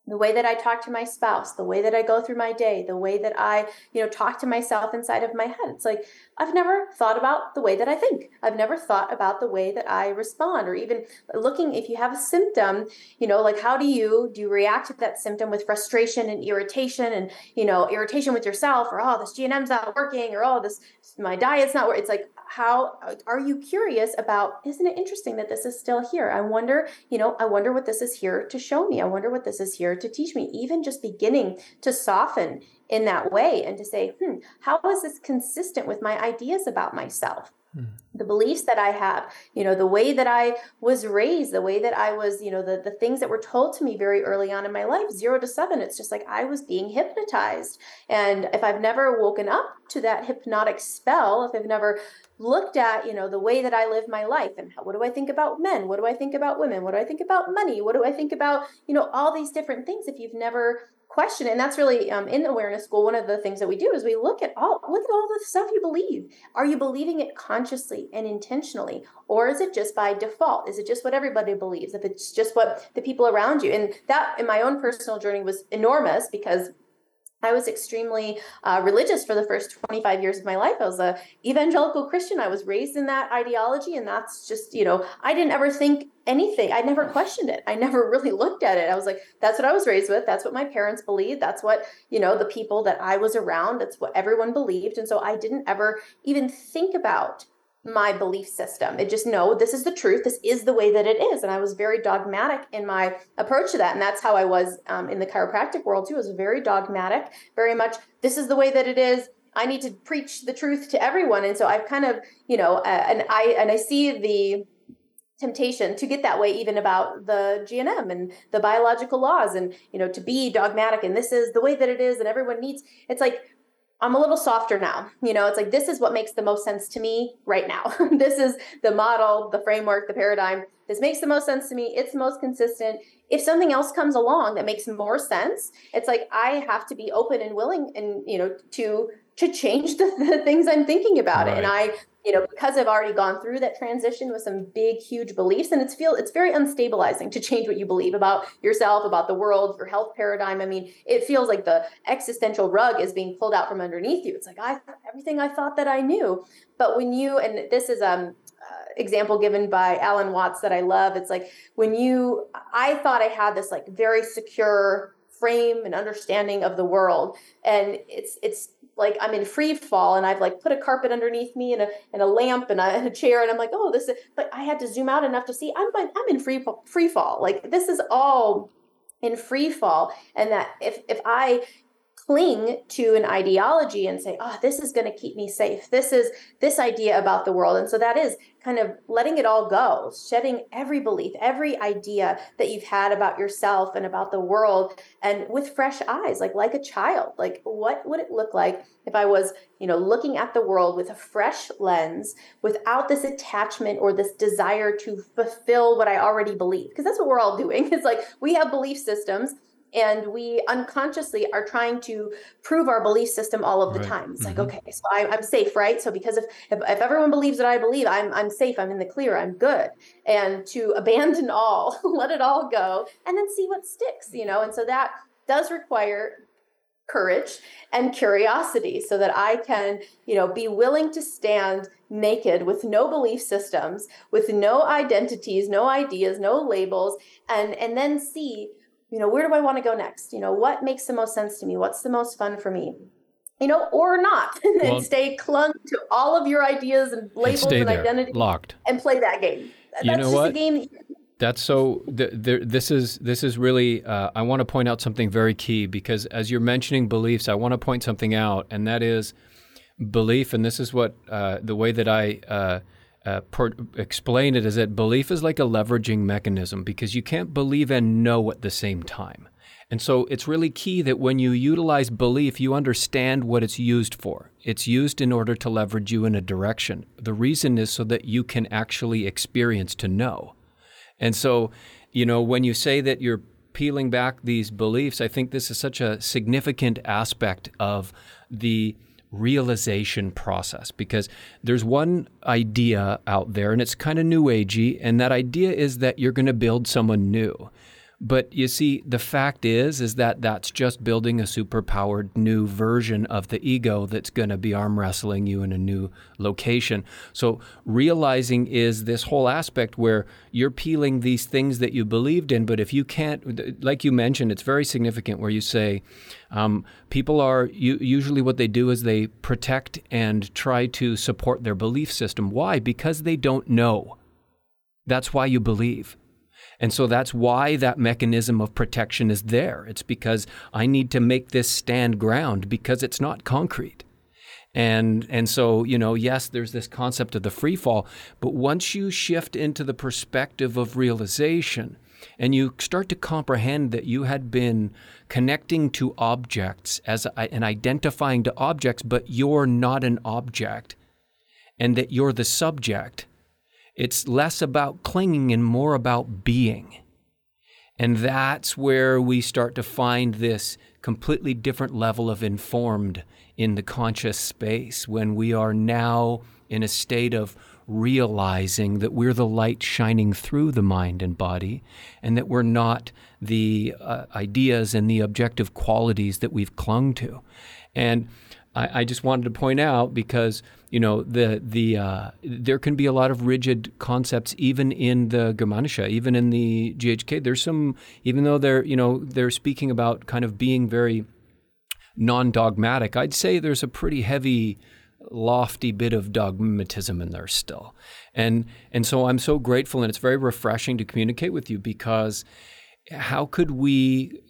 The way that I talk to my spouse, the way that I go through my day, the way that I, you know, talk to myself inside of my head. It's like I've never thought about the way that I think. I've never thought about the way that I respond or even looking if you have a symptom, you know, like how do you do you react to that symptom with frustration and irritation and, you know, irritation with yourself or oh, this GNM's not working or oh, this my diet's not working. It's like how are you curious about isn't it interesting that this is still here? I wonder you know i wonder what this is here to show me. I wonder what this is here to teach me. Even just beginning to soften in that way and to say hmm how is this consistent with my ideas about myself. The beliefs that i have you know the way that i was raised the way that i was you know the, the things that were told to me very early on in my life zero to seven it's just like i was being hypnotized. And if i've never woken up to that hypnotic spell if i've never looked at you know the way that i live my life and what do i think about men? What do i think about women? What do i think about money? What do i think about you know all these different things if you've never question and that's really um, in the awareness school one of the things that we do is we look at all look at all the stuff you believe. Are you believing it consciously and intentionally or is it just by default? Is it just what everybody believes? If it's just what the people around you and that in my own personal journey was enormous because I was extremely uh, religious for the first 25 years of my life. I was a evangelical Christian. I was raised in that ideology, and that's just you know I didn't ever think anything. I never questioned it. I never really looked at it. I was like, that's what I was raised with. That's what my parents believed. That's what you know the people that I was around. That's what everyone believed, and so I didn't ever even think about my belief system. It just no, this is the truth. This is the way that it is, and I was very dogmatic in my approach to that, and that's how I was um, in the chiropractic world too. I was very dogmatic, very much. This is the way that it is. I need to preach the truth to everyone, and so I've kind of you know, uh, and I and I see the temptation to get that way even about the GNM and the biological laws and you know to be dogmatic and this is the way that it is and everyone needs it's like I'm a little softer now. You know, it's like this is what makes the most sense to me right now. this is the model, the framework, the paradigm. This makes the most sense to me. It's the most consistent. If something else comes along that makes more sense, it's like I have to be open and willing and you know to to change the, the things I'm thinking about right. it. And I you know because i've already gone through that transition with some big huge beliefs and it's feel it's very unstabilizing to change what you believe about yourself about the world your health paradigm. I mean it feels like the existential rug is being pulled out from underneath you. It's like i everything i thought that i knew. But when you and this is um uh, example given by alan watts that i love. It's like when you i thought i had this like very secure frame and understanding of the world. And it's it's like I'm in free fall and I've like put a carpet underneath me and a and a lamp and a, and a chair and I'm like, oh, this is. But I had to zoom out enough to see I'm I'm in free free fall. Like this is all in free fall, and that if if I cling to an ideology and say, oh, this is going to keep me safe. This is this idea about the world. And so that is kind of letting it all go, shedding every belief, every idea that you've had about yourself and about the world and with fresh eyes, like like a child. Like what would it look like if I was, you know, looking at the world with a fresh lens without this attachment or this desire to fulfill what I already believe? Because that's what we're all doing. It's like we have belief systems and we unconsciously are trying to prove our belief system all of the right. time it's mm-hmm. like okay so I, am safe right so because if, if, if everyone believes that i believe i'm i'm safe i'm in the clear i'm good and to abandon all let it all go and then see what sticks you know and so that does require courage and curiosity so that i can you know be willing to stand naked with no belief systems with no identities no ideas no labels and and then see you know where do i want to go next you know what makes the most sense to me what's the most fun for me you know or not and well, stay clung to all of your ideas and labels and, and identity locked and play that game you that's know what game That's so. Th- th- this is this is really. Uh, I want to point out something very key because as you're mentioning beliefs, I want to point something out, and that is belief. And this is what uh, the way that I uh, uh per- explain it is that belief is like a leveraging mechanism because you can't believe and know at the same time. And so it's really key that when you utilize belief, you understand what it's used for. It's used in order to leverage you in a direction. The reason is so that you can actually experience to know. And so, you know, when you say that you're peeling back these beliefs, I think this is such a significant aspect of the realization process because there's one idea out there and it's kind of new agey and that idea is that you're going to build someone new but you see, the fact is, is that that's just building a superpowered new version of the ego that's going to be arm wrestling you in a new location. So realizing is this whole aspect where you're peeling these things that you believed in, but if you can't, like you mentioned, it's very significant where you say, um, people are usually what they do is they protect and try to support their belief system. Why? Because they don't know. That's why you believe. And so that's why that mechanism of protection is there. It's because I need to make this stand ground because it's not concrete. And and so, you know, yes, there's this concept of the free fall, but once you shift into the perspective of realization and you start to comprehend that you had been connecting to objects as a, and identifying to objects, but you're not an object and that you're the subject it's less about clinging and more about being. And that's where we start to find this completely different level of informed in the conscious space when we are now in a state of realizing that we're the light shining through the mind and body and that we're not the uh, ideas and the objective qualities that we've clung to. And I, I just wanted to point out because you know the the uh, there can be a lot of rigid concepts even in the Germanische, even in the GHK. There's some even though they're you know they're speaking about kind of being very non-dogmatic. I'd say there's a pretty heavy lofty bit of dogmatism in there still. And and so I'm so grateful and it's very refreshing to communicate with you because how could we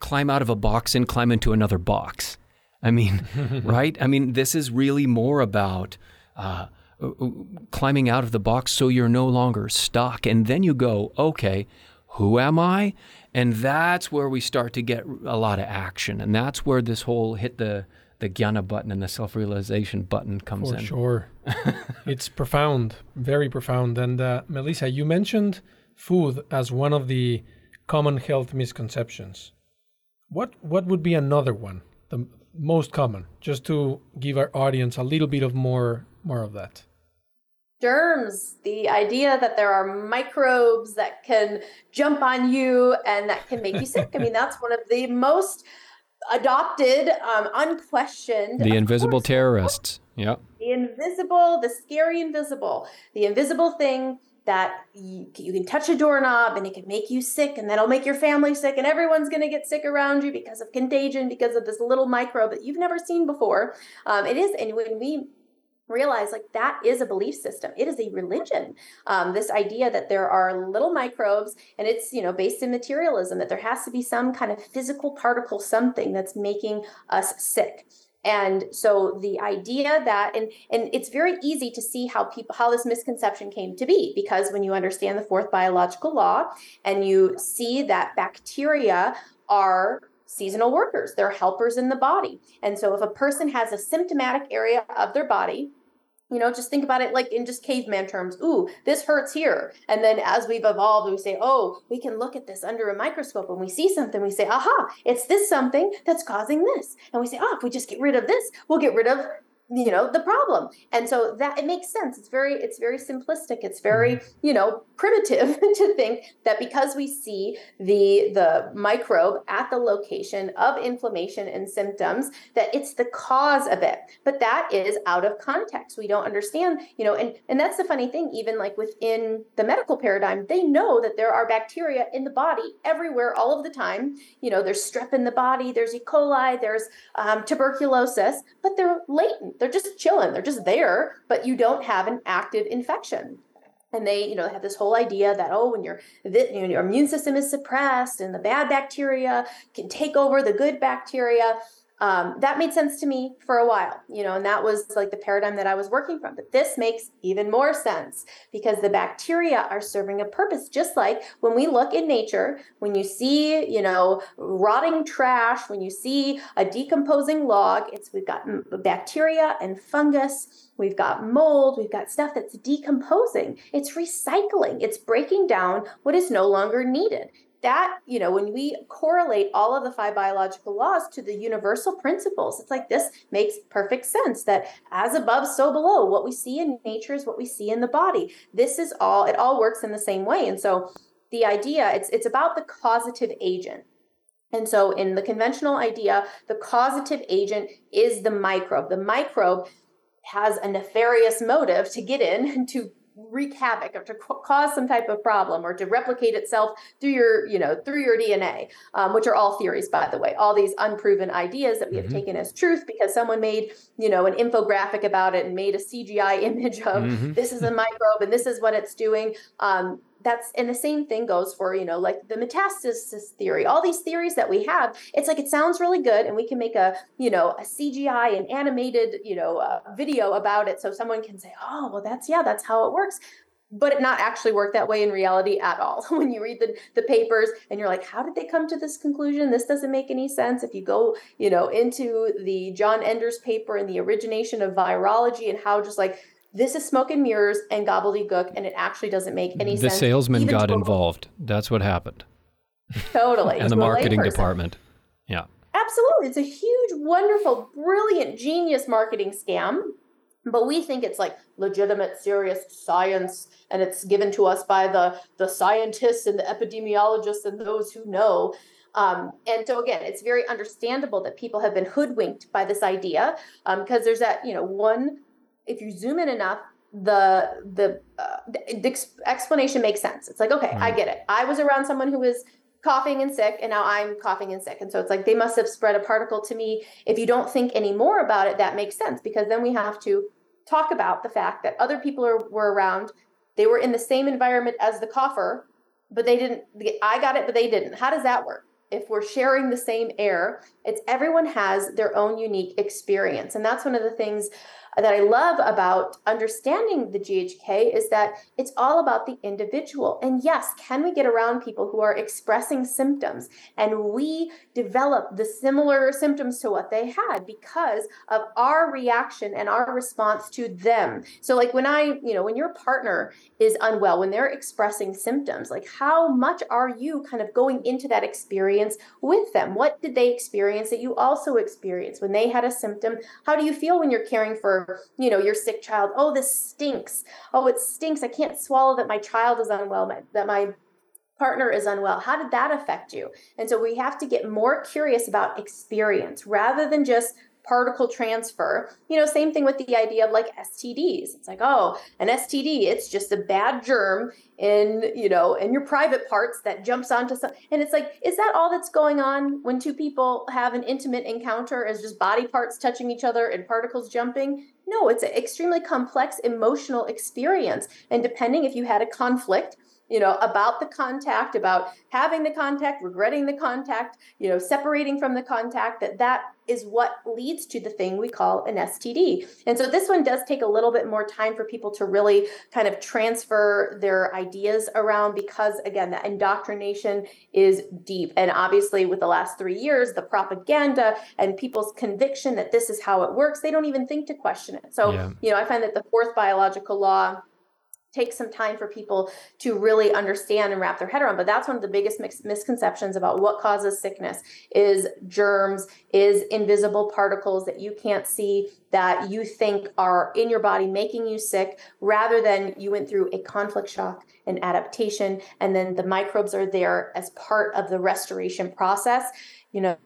climb out of a box and climb into another box? I mean, right? I mean, this is really more about uh, uh, climbing out of the box so you're no longer stuck. And then you go, okay, who am I? And that's where we start to get a lot of action. And that's where this whole hit the the jnana button and the self-realization button comes For in. sure. it's profound, very profound. And uh, Melissa, you mentioned food as one of the common health misconceptions. What what would be another one? The most common, just to give our audience a little bit of more more of that? Germs, the idea that there are microbes that can jump on you and that can make you sick. I mean, that's one of the most adopted, um, unquestioned. The invisible course, terrorists. Yep. The invisible, the scary invisible, the invisible thing that you, you, can touch a doorknob and it can make you sick and that'll make your family sick and everyone's going to get sick around you because of contagion because of this little microbe that you've never seen before. Um, it is and when we realize like that is a belief system it is a religion. Um, this idea that there are little microbes and it's you know based in materialism that there has to be some kind of physical particle something that's making us sick and so the idea that and and it's very easy to see how people how this misconception came to be because when you understand the fourth biological law and you see that bacteria are seasonal workers they're helpers in the body. And so if a person has a symptomatic area of their body you know, just think about it like in just caveman terms. Ooh, this hurts here. And then as we've evolved, we say, oh, we can look at this under a microscope and we see something. We say, aha, it's this something that's causing this. And we say, oh, if we just get rid of this, we'll get rid of you know the problem. And so that it makes sense. It's very it's very simplistic. It's very mm-hmm. you know primitive to think that because we see the the microbe at the location of inflammation and symptoms that it's the cause of it. But that is out of context. We don't understand you know and and that's the funny thing even like within the medical paradigm they know that there are bacteria in the body everywhere all of the time. You know there's strep in the body there's e. coli there's um, tuberculosis but they're latent they're just chilling, they're just there, but you don't have an active infection. and they you know have this whole idea that oh when your your immune system is suppressed and the bad bacteria can take over the good bacteria um, that made sense to me for a while, you know, and that was like the paradigm that I was working from. But this makes even more sense because the bacteria are serving a purpose. Just like when we look in nature, when you see, you know, rotting trash, when you see a decomposing log, it's we've got bacteria and fungus, we've got mold, we've got stuff that's decomposing. It's recycling, it's breaking down what is no longer needed that, you know, when we correlate all of the five biological laws to the universal principles, it's like this makes perfect sense that as above, so below. What we see in nature is what we see in the body. This is all, it all works in the same way. And so the idea, it's it's about the causative agent. And so in the conventional idea, the causative agent is the microbe. The microbe has a nefarious motive to get in to wreak havoc or to cause some type of problem or to replicate itself through your you know through your dna um, which are all theories by the way all these unproven ideas that we have mm-hmm. taken as truth because someone made you know an infographic about it and made a cgi image of mm-hmm. this is a microbe and this is what it's doing um, that's and the same thing goes for you know like the metastasis theory all these theories that we have it's like it sounds really good and we can make a you know a cgi an animated you know uh, video about it so someone can say oh well that's yeah that's how it works but it not actually work that way in reality at all. when you read the, the papers and you're like, how did they come to this conclusion? This doesn't make any sense. If you go, you know, into the John Enders paper and the origination of virology and how just like this is smoke and mirrors and gobbledygook, and it actually doesn't make any the sense. The salesman got involved. That's what happened. Totally. and the marketing department. Yeah. Absolutely. It's a huge, wonderful, brilliant, genius marketing scam. But we think it's like legitimate, serious science, and it's given to us by the, the scientists and the epidemiologists and those who know. Um, and so again, it's very understandable that people have been hoodwinked by this idea because um, there's that you know one if you zoom in enough, the the, uh, the explanation makes sense. It's like, okay, I get it. I was around someone who was coughing and sick, and now I'm coughing and sick, and so it's like they must have spread a particle to me. If you don't think any more about it, that makes sense because then we have to talk about the fact that other people are, were around. They were in the same environment as the cougher, but they didn't. I got it, but they didn't. How does that work? if we're sharing the same air, it's everyone has their own unique experience. And that's one of the things that I love about understanding the GHK is that it's all about the individual. And yes, can we get around people who are expressing symptoms and we develop the similar symptoms to what they had because of our reaction and our response to them? So, like when I, you know, when your partner is unwell, when they're expressing symptoms, like how much are you kind of going into that experience with them? What did they experience that you also experienced when they had a symptom? How do you feel when you're caring for you know your sick child oh this stinks. Oh it stinks. I can't swallow that my child is unwell that my partner is unwell. How did that affect you? And so we have to get more curious about experience rather than just particle transfer. You know, same thing with the idea of like STDs. It's like, oh, an STD, it's just a bad germ in, you know, in your private parts that jumps onto some and it's like, is that all that's going on when two people have an intimate encounter as just body parts touching each other and particles jumping? No, it's an extremely complex emotional experience. And depending if you had a conflict you know about the contact about having the contact regretting the contact you know separating from the contact that that is what leads to the thing we call an STD. And so this one does take a little bit more time for people to really kind of transfer their ideas around because again the indoctrination is deep and obviously with the last 3 years the propaganda and people's conviction that this is how it works they don't even think to question it. So yeah. you know I find that the fourth biological law takes some time for people to really understand and wrap their head around. But that's one of the biggest misconceptions about what causes sickness is germs is invisible particles that you can't see that you think are in your body making you sick rather than you went through a conflict shock and adaptation and then the microbes are there as part of the restoration process. You know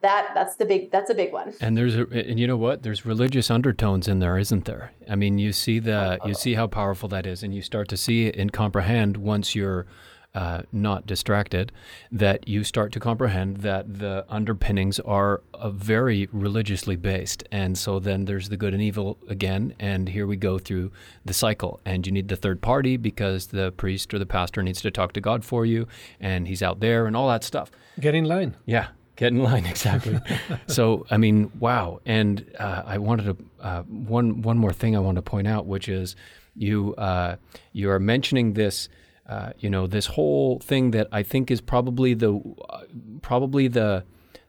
that that's the big that's a big one and there's a, and you know what there's religious undertones in there isn't there i mean you see the you see how powerful that is and you start to see and comprehend once you're uh, not distracted, that you start to comprehend that the underpinnings are uh, very religiously based. And so then there's the good and evil again. And here we go through the cycle. And you need the third party because the priest or the pastor needs to talk to God for you. And he's out there and all that stuff. Get in line. Yeah. Get in line, exactly. so, I mean, wow. And uh, I wanted to, uh, one, one more thing I want to point out, which is you, uh, you are mentioning this uh, you know, this whole thing that I think is probably the uh, probably the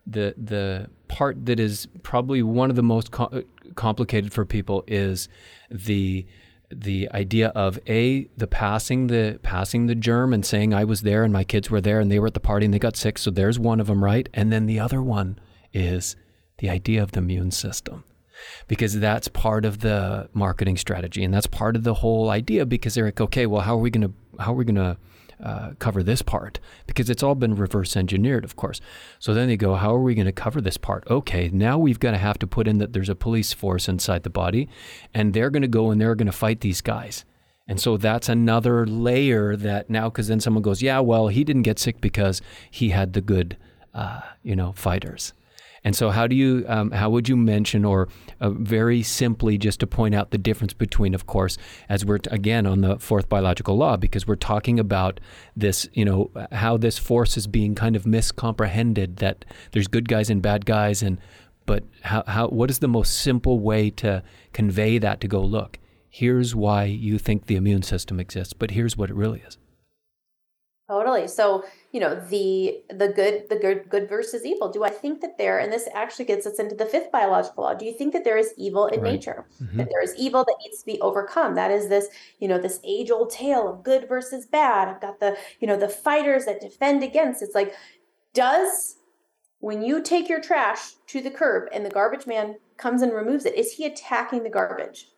the the part that is probably one of the most co- complicated for people is the the idea of a the passing the passing the germ and saying I was there and my kids were there and they were at the party and they got sick so there's one of them right? And then the other one is the idea of the immune system. Because that's part of the marketing strategy and that's part of the whole idea because they're like okay well how are we going to how are we going to uh, cover this part because it's all been reverse engineered, of course. So then they go, how are we going to cover this part? Okay, now we've got to have to put in that there's a police force inside the body, and they're going to go and they're going to fight these guys. And so that's another layer that now, because then someone goes, yeah, well, he didn't get sick because he had the good, uh, you know, fighters. And so, how do you, um, how would you mention, or uh, very simply, just to point out the difference between, of course, as we're t- again on the fourth biological law, because we're talking about this, you know, how this force is being kind of miscomprehended. That there's good guys and bad guys, and but how, how, what is the most simple way to convey that? To go look, here's why you think the immune system exists, but here's what it really is. Totally. So you know the the good the good good versus evil do i think that there and this actually gets us into the fifth biological law do you think that there is evil in right. nature mm-hmm. that there is evil that needs to be overcome that is this you know this age old tale of good versus bad i've got the you know the fighters that defend against it's like does when you take your trash to the curb and the garbage man comes and removes it is he attacking the garbage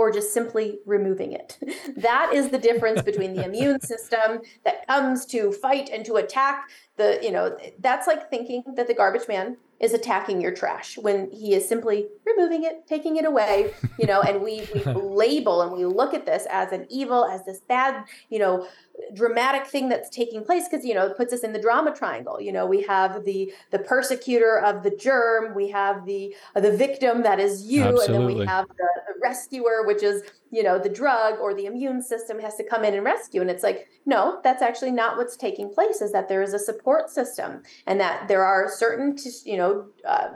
or just simply removing it. that is the difference between the immune system that comes to fight and to attack the, you know, that's like thinking that the garbage man is attacking your trash when he is simply removing it, taking it away, you know, and we, we label and we look at this as an evil, as this bad, you know, dramatic thing that's taking place because you know it puts us in the drama triangle you know we have the the persecutor of the germ we have the uh, the victim that is you Absolutely. and then we have the, the rescuer which is you know the drug or the immune system has to come in and rescue. And it's like no that's actually not what's taking place is that there is a support system and that there are certain you know uh,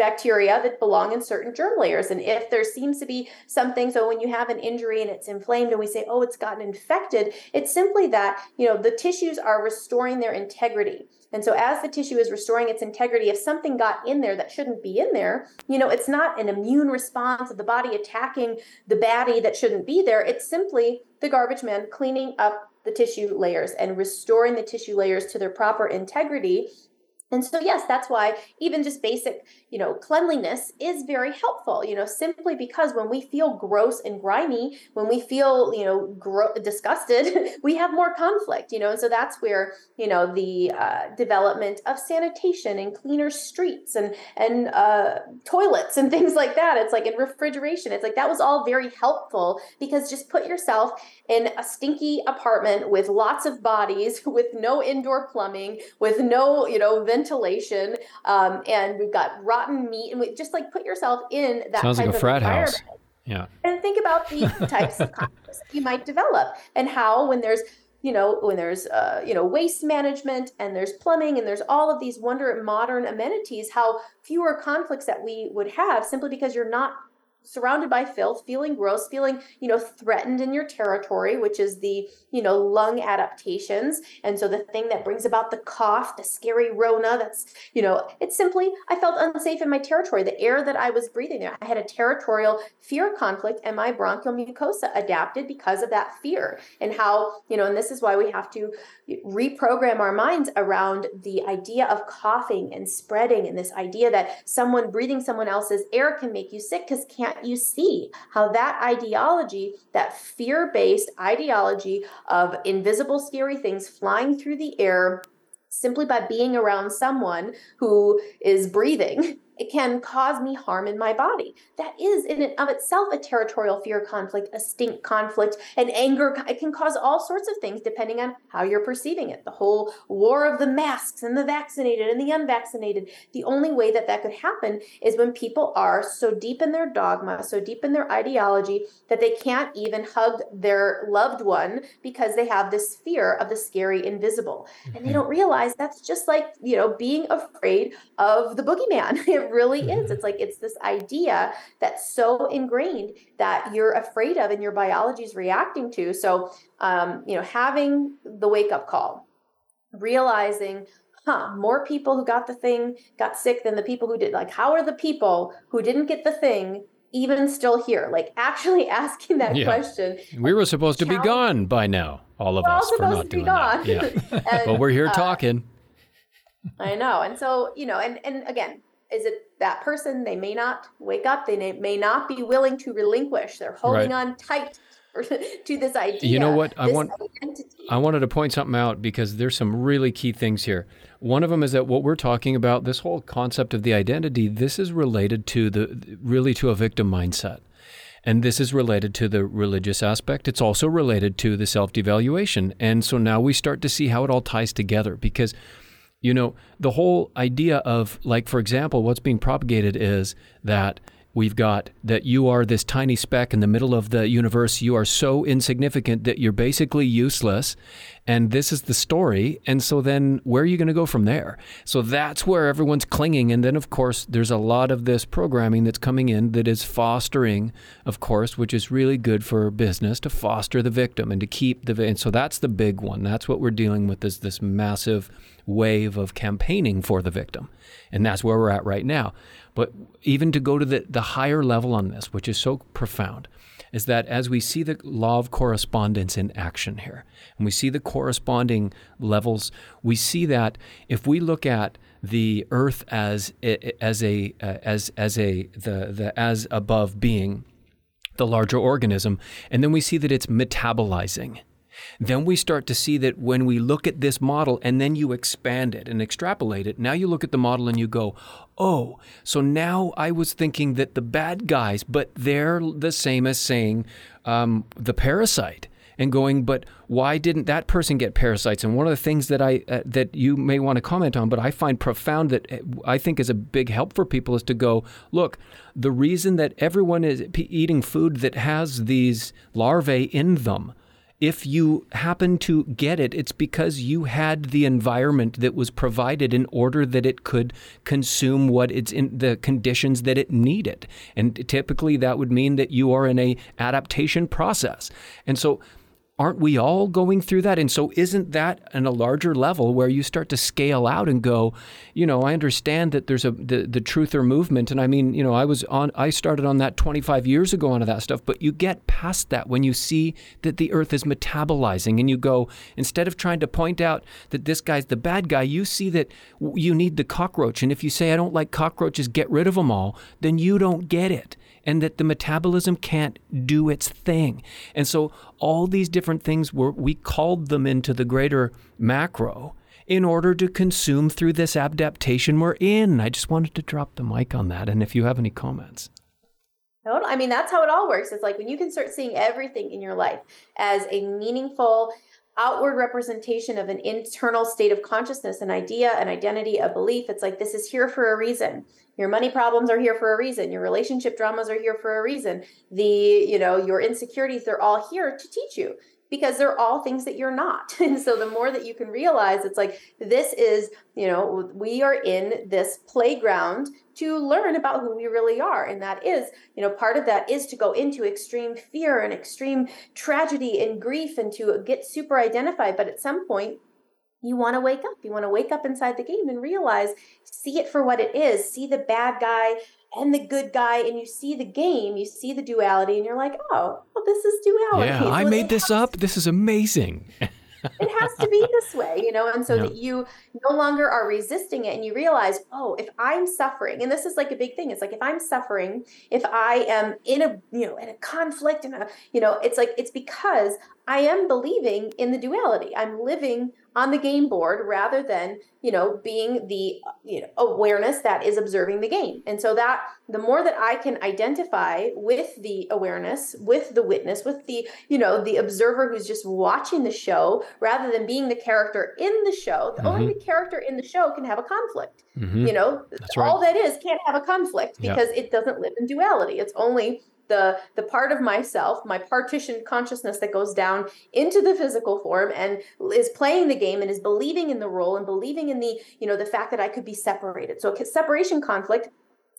bacteria that belong in certain germ layers. And if there seems to be something, so when you have an injury and it's inflamed and we say, oh, it's gotten infected, it's simply that, you know, the tissues are restoring their integrity. And so as the tissue is restoring its integrity, if something got in there that shouldn't be in there, you know, it's not an immune response of the body attacking the baddie that shouldn't be there. It's simply the garbage man cleaning up the tissue layers and restoring the tissue layers to their proper integrity and so, yes, that's why even just basic, you know, cleanliness is very helpful, you know, simply because when we feel gross and grimy, when we feel, you know, gro- disgusted, we have more conflict, you know, and so that's where, you know, the uh, development of sanitation and cleaner streets and, and uh, toilets and things like that. It's like in refrigeration, it's like that was all very helpful because just put yourself in a stinky apartment with lots of bodies, with no indoor plumbing, with no, you know, ventilation, um, and we've got rotten meat, and we just like put yourself in that sounds like a frat house. Yeah. And think about the types of conflicts you might develop and how when there's you know when there's uh, you know waste management and there's plumbing and there's all of these wonder modern amenities how fewer conflicts that we would have simply because you're not surrounded by filth, feeling gross, feeling, you know, threatened in your territory, which is the, you know, lung adaptations. And so the thing that brings about the cough, the scary Rona, that's, you know, it's simply, I felt unsafe in my territory. The air that I was breathing there, I had a territorial fear conflict and my bronchial mucosa adapted because of that fear. And how, you know, and this is why we have to reprogram our minds around the idea of coughing and spreading and this idea that someone breathing someone else's air can make you sick because can't can't you see how that ideology, that fear based ideology of invisible, scary things flying through the air simply by being around someone who is breathing it can cause me harm in my body. That is in and of itself a territorial fear conflict, a stink conflict, an anger. It can cause all sorts of things depending on how you're perceiving it. The whole war of the masks and the vaccinated and the unvaccinated. The only way that that could happen is when people are so deep in their dogma, so deep in their ideology that they can't even hug their loved one because they have this fear of the scary invisible. And they mm-hmm. don't realize that's just like, you know, being afraid of the boogeyman. It really is. Mm-hmm. It's like it's this idea that's so ingrained that you're afraid of and your biology is reacting to. So, um, you know, having the wake up call, realizing, huh, more people who got the thing got sick than the people who did. Like, how are the people who didn't get the thing even still here? Like, actually asking that yeah. question. We were supposed to be gone by now, all of us, all for not doing that. Yeah. and, but we're here uh, talking. I know. And so, you know, and, and again, is it that person? They may not wake up. They may, not be willing to relinquish. They're holding right. on tight to this idea. You know what? I want identity. I wanted to point something out because there's some really key things here. One of them is that what we're talking about, this whole concept of the identity, this is related to the really to a victim mindset. And this is related to the religious aspect. It's also related to the self devaluation. And so now we start to see how it all ties together because you know, the whole idea of, like, for example, what's being propagated is that we've got that you are this tiny speck in the middle of the universe. You are so insignificant that you're basically useless. And this is the story. And so then where are you going to go from there? So that's where everyone's clinging. And then, of course, there's a lot of this programming that's coming in that is fostering, of course, which is really good for business to foster the victim and to keep the. And so that's the big one. That's what we're dealing with is this massive wave of campaigning for the victim. And that's where we're at right now. But even to go to the, the higher level on this, which is so profound, is that as we see the law of correspondence in action here, and we see the corresponding levels, we see that if we look at the earth as as a uh, as as a the the as above being the larger organism and then we see that it's metabolizing then we start to see that when we look at this model and then you expand it and extrapolate it, now you look at the model and you go, oh, so now I was thinking that the bad guys, but they're the same as saying um, the parasite and going, but why didn't that person get parasites? And one of the things that I uh, that you may want to comment on, but I find profound that uh, I think is a big help for people is to go, look, the reason that everyone is eating food that has these larvae in them if you happen to get it, it's because you had the environment that was provided in order that it could consume what it's in the conditions that it needed. And typically that would mean that you are in a adaptation process. And so aren't we all going through that? And so, isn't that on a larger level where you start to scale out and go, you know, I understand that there's a the, the truther movement, and I mean, you know, I was on, I started on that 25 years ago onto that stuff, but you get past that when you see that the Earth is metabolizing, and you go instead of trying to point out that this guy's the bad guy, you see that you need the cockroach, and if you say I don't like cockroaches, get rid of them all, then you don't get it and that the metabolism can't do its thing. And so all these different things were we called them into the greater macro in order to consume through this adaptation we're in. I just wanted to drop the mic on that and if you have any comments. No, I mean that's how it all works. It's like when you can start seeing everything in your life as a meaningful outward representation of an internal state of consciousness, an idea, an identity, a belief. It's like this is here for a reason. Your money problems are here for a reason. Your relationship dramas are here for a reason. The, you know, your insecurities, they're all here to teach you because they're all things that you're not. And so the more that you can realize, it's like this is, you know, we are in this playground to learn about who we really are. And that is, you know, part of that is to go into extreme fear and extreme tragedy and grief and to get super identified. But at some point, you want to wake up. You want to wake up inside the game and realize, see it for what it is. See the bad guy and the good guy, and you see the game, you see the duality, and you're like, oh, well, this is duality. Yeah, I made this up. This is amazing. it has to be this way, you know, and so that you no longer are resisting it and you realize, oh, if I'm suffering, and this is like a big thing, it's like if I'm suffering, if I am in a, you know, in a conflict and a, you know, it's like it's because I am believing in the duality. I'm living on the game board rather than you know being the you know, awareness that is observing the game and so that the more that i can identify with the awareness with the witness with the you know the observer who's just watching the show rather than being the character in the show mm-hmm. only the character in the show can have a conflict mm-hmm. you know That's all right. that is can't have a conflict because yep. it doesn't live in duality it's only the the part of myself my partitioned consciousness that goes down into the physical form and is playing the game and is believing in the role and believing in the you know the fact that i could be separated. So separation conflict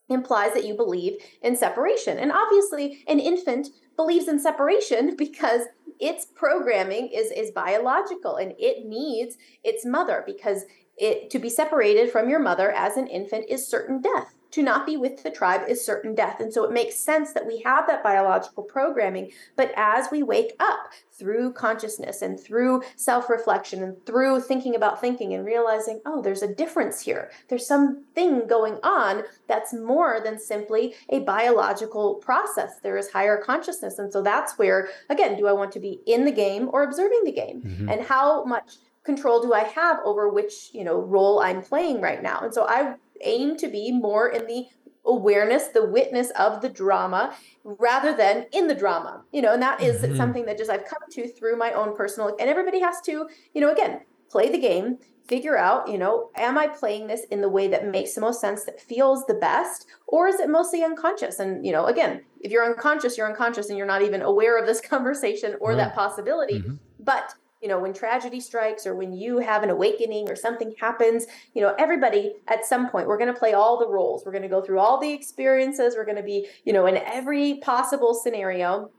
implies that you believe in separation. And obviously an infant believes in separation because its programming is is biological and it needs its mother because it to be separated from your mother as an infant is certain death to not be with the tribe is certain death. And so it makes sense that we have that biological programming. But as we wake up through consciousness and through self reflection and through thinking about thinking and realizing, oh, there's a difference here, there's something going on that's more than simply a biological process. There is higher consciousness. And so that's where, again, do I want to be in the game or observing the game? Mm-hmm. And how much control do I have over which, you know, role I'm playing right now? And so I aim to be more in the awareness, the witness of the drama rather than in the drama. You know, and that is mm-hmm. something that just I've come to through my own personal and everybody has to, you know, again, play the game, figure out, you know, am I playing this in the way that makes the most sense, that feels the best, or is it mostly unconscious? And, you know, again, if you're unconscious, you're unconscious and you're not even aware of this conversation or right. that possibility. Mm-hmm. But you know when tragedy strikes or when you have an awakening or something happens you know everybody at some point we're going to play all the roles we're going to go through all the experiences we're going to be you know in every possible scenario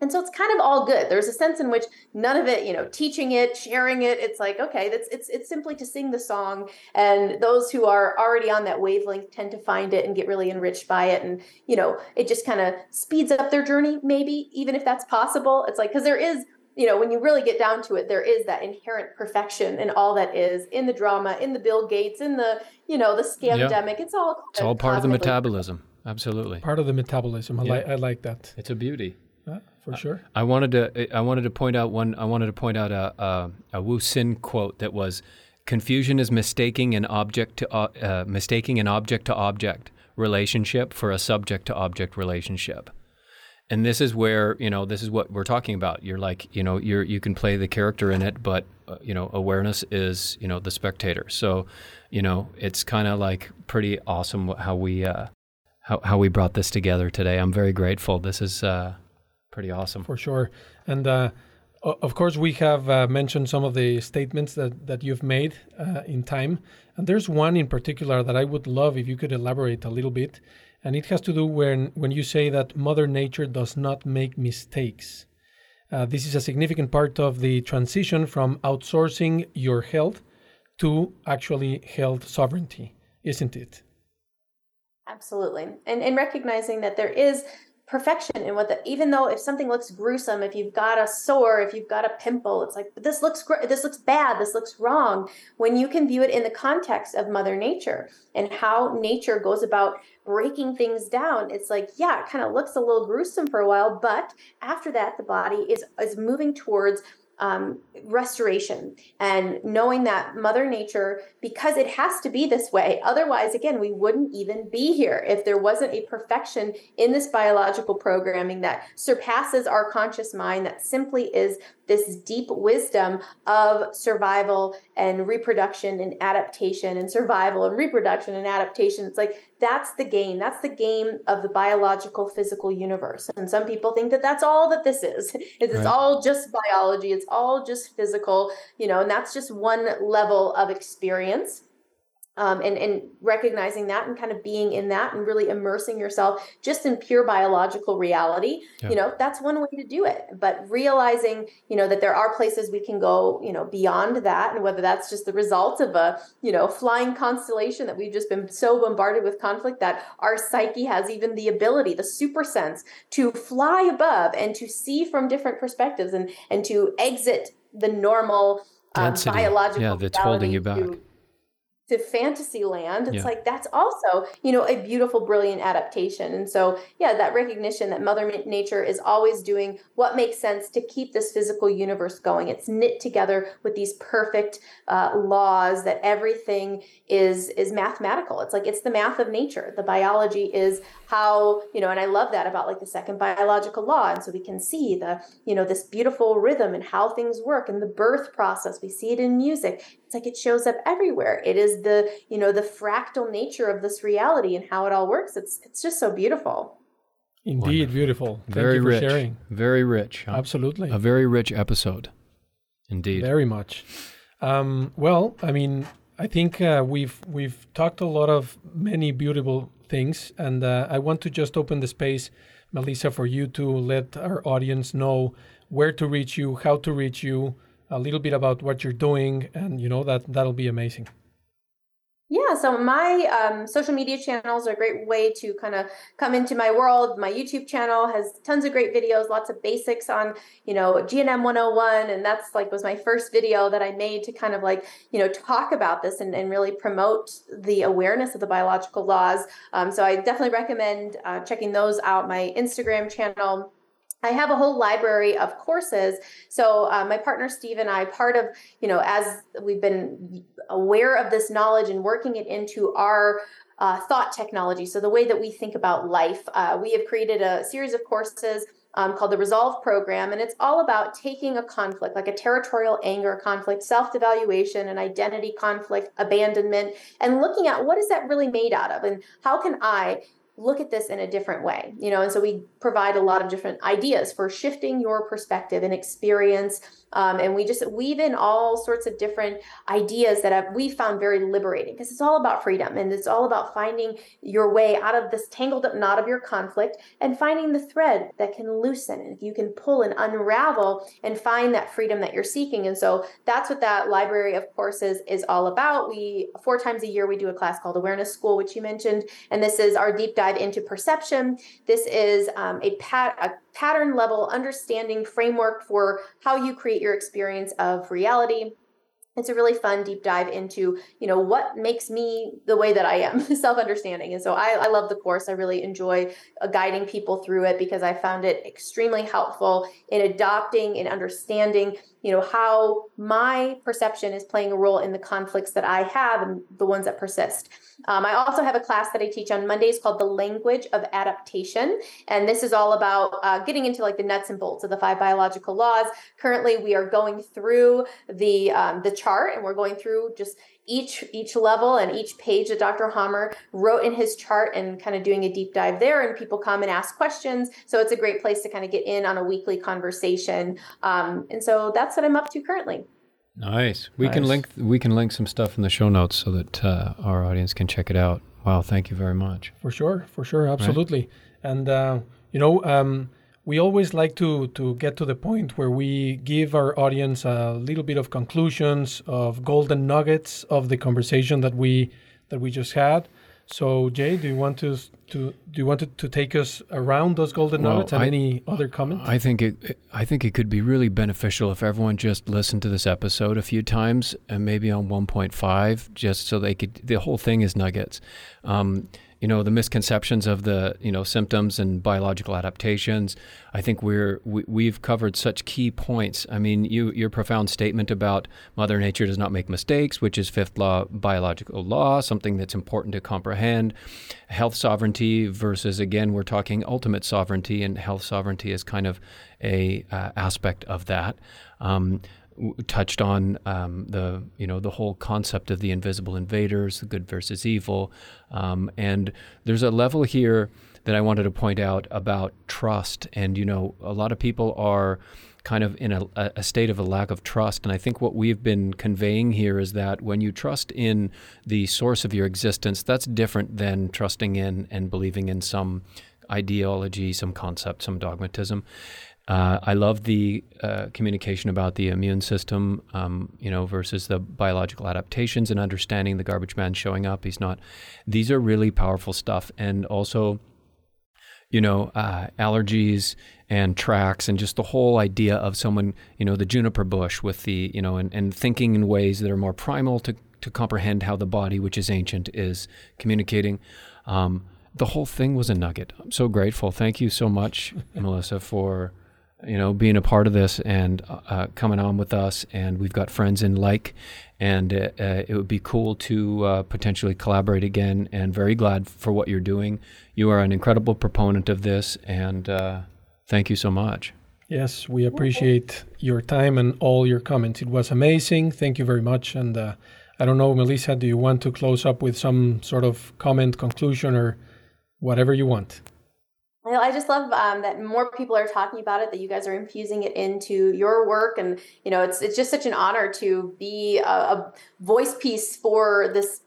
and so it's kind of all good. There's a sense in which none of it, you know, teaching it, sharing it, it's like, okay, that's it's it's simply to sing the song. And those who are already on that wavelength tend to find it and get really enriched by it. And, you know, it just kind of speeds up their journey, maybe, even if that's possible. It's like, because there is you know, when you really get down to it, there is that inherent perfection in all that is in the drama, in the Bill Gates, in the, you know, the scamdemic. Yep. It's all it's all part of the metabolism. Absolutely. Part of the metabolism. I yeah. like I like that. It's a beauty. Yeah, for sure. I wanted to I wanted to point out one I wanted to point out a a, a Wu Hsin quote that was confusion is mistaking an object to uh, uh mistaking an object to object relationship for a subject to object relationship and this is where you know this is what we're talking about. You're like you know you're you can play the character in it but uh, you know awareness is you know the spectator. So you know it's kind of like pretty awesome how we uh how, how we brought this together today. I'm very grateful. This is uh pretty awesome. For sure. And uh of course, we have uh, mentioned some of the statements that, that you've made uh, in time. And there's one in particular that I would love if you could elaborate a little bit and it has to do when when you say that Mother Nature does not make mistakes. Uh, this is a significant part of the transition from outsourcing your health to actually health sovereignty, isn't it? Absolutely, and and recognizing that there is perfection in what the even though if something looks gruesome if you've got a sore if you've got a pimple it's like this looks gr- this looks bad this looks wrong when you can view it in the context of mother nature and how nature goes about breaking things down it's like yeah it kind of looks a little gruesome for a while but after that the body is is moving towards um, restoration and knowing that Mother Nature, because it has to be this way, otherwise, again, we wouldn't even be here if there wasn't a perfection in this biological programming that surpasses our conscious mind, that simply is this deep wisdom of survival and reproduction and adaptation and survival and reproduction and adaptation. It's like that's the game. That's the game of the biological physical universe. And some people think that that's all that this is. It's, right. all just biology. It's all just physical, you know, and that's just one level of experience um, and and recognizing that and kind of being in that and really immersing yourself just in pure biological reality yeah. you know that's one way to do it. But realizing you know that there are places we can go you know beyond that and whether that's just the result of a you know flying constellation that we've just been so bombarded with conflict that our psyche has even the ability the super sense to fly above and to see from different perspectives and and to exit the normal um, biological yeah that's holding you back. to, to fantasy land it's yeah. like that's also you know a beautiful brilliant adaptation. And so yeah that recognition that mother nature is always doing what makes sense to keep this physical universe going. It's knit together with these perfect uh, laws that everything is is mathematical. It's like it's the math of nature. The biology is how you know and i love that about like the second biological law. And so we can see the you know this beautiful rhythm and how things work and the birth process. We see it in music. It's like it shows up everywhere. It is the you know the fractal nature of this reality and how it all works. It's it's just so beautiful. Indeed Wonderful. beautiful. Thank very rich. sharing. very rich huh? absolutely. A very rich episode. Indeed. Very much. Um, well i mean I think uh, we've we've talked a lot of many beautiful things, and uh, I want to just open the space, Melissa, for you to let our audience know where to reach you, how to reach you, a little bit about what you're doing, and you know that that'll be amazing. Yeah, so my um, social media channels are a great way to kind of come into my world. My YouTube channel has tons of great videos, lots of basics on, you know, GNM 101. And that's like was my first video that I made to kind of like, you know, talk about this and, and really promote the awareness of the biological laws. Um, so I definitely recommend uh, checking those out. My Instagram channel I have a whole library of courses. So uh, my partner Steve and I, part of you know, as we've been aware of this knowledge and working it into our uh, thought technology. So the way that we think about life, uh, we have created a series of courses. Um, called the Resolve Program, and it's all about taking a conflict, like a territorial anger conflict, self devaluation, an identity conflict, abandonment, and looking at what is that really made out of, and how can I look at this in a different way you know and so we provide a lot of different ideas for shifting your perspective and experience um, and we just weave in all sorts of different ideas that have, we found very liberating because it's all about freedom and it's all about finding your way out of this tangled up knot of your conflict and finding the thread that can loosen and you can pull and unravel and find that freedom that you're seeking. And so that's what that library of courses is all about. We four times a year we do a class called Awareness School, which you mentioned, and this is our deep dive into perception. This is um, a, pat, a pattern level understanding framework for how you create your experience of reality. It's a really fun deep dive into you know what makes me the way that i am self-understanding. And so I, I love the course. I really enjoy uh, guiding people through it because i found it extremely helpful in adopting and understanding you know how my perception is playing a role in the conflicts that i have and the ones that persist. Um, i also have a class that i teach on mondays called the language of adaptation. And this is all about uh, getting into like the nuts and bolts of the five biological laws. Currently we are going through the um, the chart and we're going through just each each level and each page that Dr. Hamer wrote in his chart and kind of doing a deep dive there. And people come and ask questions, so it's a great place to kind of get in on a weekly conversation. Um, and so that's what I'm up to currently. Nice. We nice. can link we can link some stuff in the show notes so that uh, our audience can check it out. Wow, thank you very much. For sure, for sure, absolutely. Right? And uh, you know, um, we always like to to get to the point where we give our audience a little bit of conclusions of golden nuggets of the conversation that we that we just had. So Jay, do you want to to do you want to, to take us around those golden well, nuggets and I, any other comments? I think it I think it could be really beneficial if everyone just listened to this episode a few times and maybe on 1.5 just so they could the whole thing is nuggets. Um, you know the misconceptions of the you know symptoms and biological adaptations. I think we're we, we've covered such key points. I mean you your profound statement about mother nature does not make mistakes which is fifth law biological law something that's important to comprehend. Health sovereignty versus again we're talking ultimate sovereignty and health sovereignty is kind of a uh, aspect of that. Um, touched on um, the you know the whole concept of the invisible invaders, the good versus evil, um, and there's a level here that I wanted to point out about trust. And you know, a lot of people are kind of in a, a state of a lack of trust. And I think what we've been conveying here is that when you trust in the source of your existence, that's different than trusting in and believing in some ideology, some concept, some dogmatism. Uh, I love the uh, communication about the immune system, um, you know, versus the biological adaptations and understanding the garbage man showing up. He's not. These are really powerful stuff, and also, you know, uh, allergies and tracks and just the whole idea of someone, you know, the juniper bush with the, you know, and, and thinking in ways that are more primal to to comprehend how the body, which is ancient, is communicating. Um, the whole thing was a nugget. I'm so grateful. Thank you so much, Melissa, for you know being a part of this and uh, coming on with us. And we've got friends in like, and uh, it would be cool to uh, potentially collaborate again. And very glad for what you're doing. You are an incredible proponent of this, and uh, thank you so much. Yes, we appreciate your time and all your comments. It was amazing. Thank you very much. And uh, I don't know, Melissa, do you want to close up with some sort of comment, conclusion, or whatever you want? I just love um, that more people are talking about it. That you guys are infusing it into your work, and you know, it's it's just such an honor to be a, a voice piece for this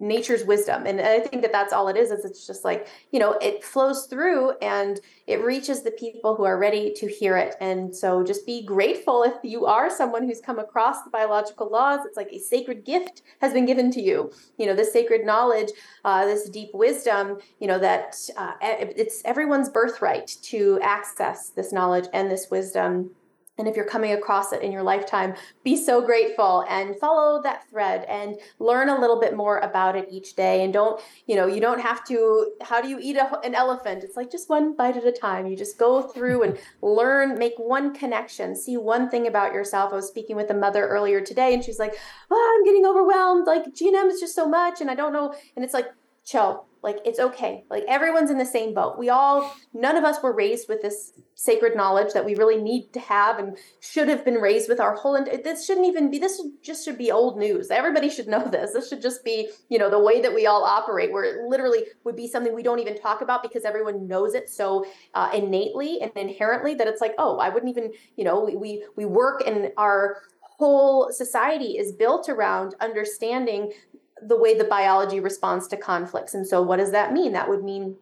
nature's wisdom. And i think that that's all it is is it's just like you know it flows through and it reaches the people who are ready to hear it. And so just be grateful if you are someone who's come across the biological laws. It's like a sacred gift has been given to you. You know this sacred knowledge uh, this deep wisdom you know that uh, it's everyone's birthright to access this knowledge and this wisdom and if you're coming across it in your lifetime, be so grateful and follow that thread and learn a little bit more about it each day. And don't, you know, you don't have to, how do you eat a, an elephant? It's like just one bite at a time. You just go through and learn, make one connection, see one thing about yourself. I was speaking with a mother earlier today and she's like, oh, I'm getting overwhelmed. Like GNM is just so much. And I don't know. And it's like, chill. Like it's okay. Like everyone's in the same boat. We all none of us were raised with this sacred knowledge that we really need to have and should have been raised with our whole and this shouldn't even be this just should be old news. Everybody should know this. This should just be you know the way that we all operate where it literally would be something we don't even talk about because everyone knows it so uh, innately and inherently that it's like oh i wouldn't even you know we we, we work and our whole society is built around understanding the way the biology responds to conflicts. And so, what does that mean? That would mean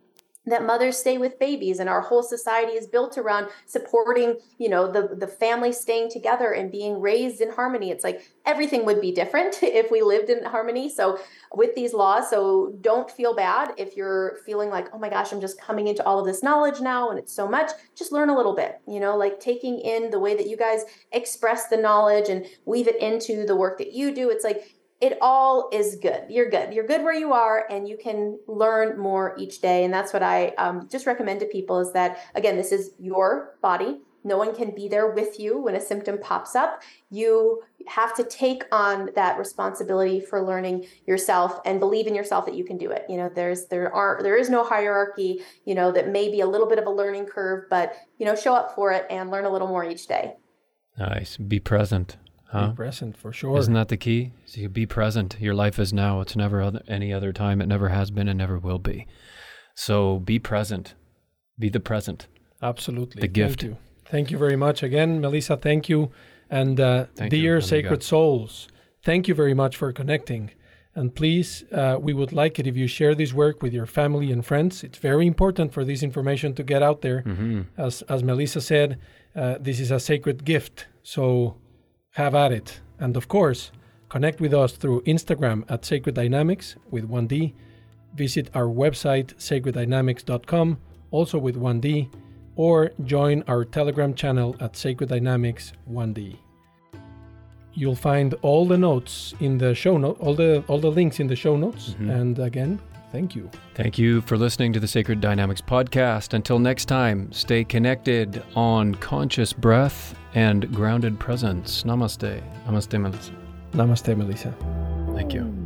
that mothers stay with babies and our whole society is built around supporting you know the the family staying together and being raised in harmony it's like everything would be different if we lived in harmony so with these laws so don't feel bad if you're feeling like oh my gosh i'm just coming into all of this knowledge now and it's so much just learn a little bit you know like taking in the way that you guys express the knowledge and weave it into the work that you do it's like it all is good. You're good. You're good where you are, and you can learn more each day. And that's what I um, just recommend to people is that, again, this is your body. No one can be there with you when a symptom pops up. You have to take on that responsibility for learning yourself and believe in yourself that you can do it. You know, there's there are there is no hierarchy. You know that may be a little bit of a learning curve, but you know, show up for it and learn a little more each day. Nice. Be present. Huh? Be present for sure. Isn't that the key? So you be present. Your life is now. It's never other, any other time. It never has been and never will be. So be present. Be the present. Absolutely. The gift. Thank you. Thank you very much again, Melissa. Thank you. And uh, thank dear you, sacred souls, thank you very much for connecting. And please, uh, we would like it if you share this work with your family and friends. It's very important for this information to get out there. Mm-hmm. As, as Melissa said, uh, this is a sacred gift. So have at it. And of course, connect with us through Instagram at Sacred Dynamics with 1D. Visit our website, sacreddynamics.com, also with 1D, or join our Telegram channel at Sacred Dynamics 1D. You'll find all the notes in the show note, all the all the links in the show notes. Mm-hmm. And again, Thank you. Thank you for listening to the Sacred Dynamics podcast. Until next time, stay connected on conscious breath and grounded presence. Namaste. Namaste, Melissa. Namaste, Melissa. Thank you.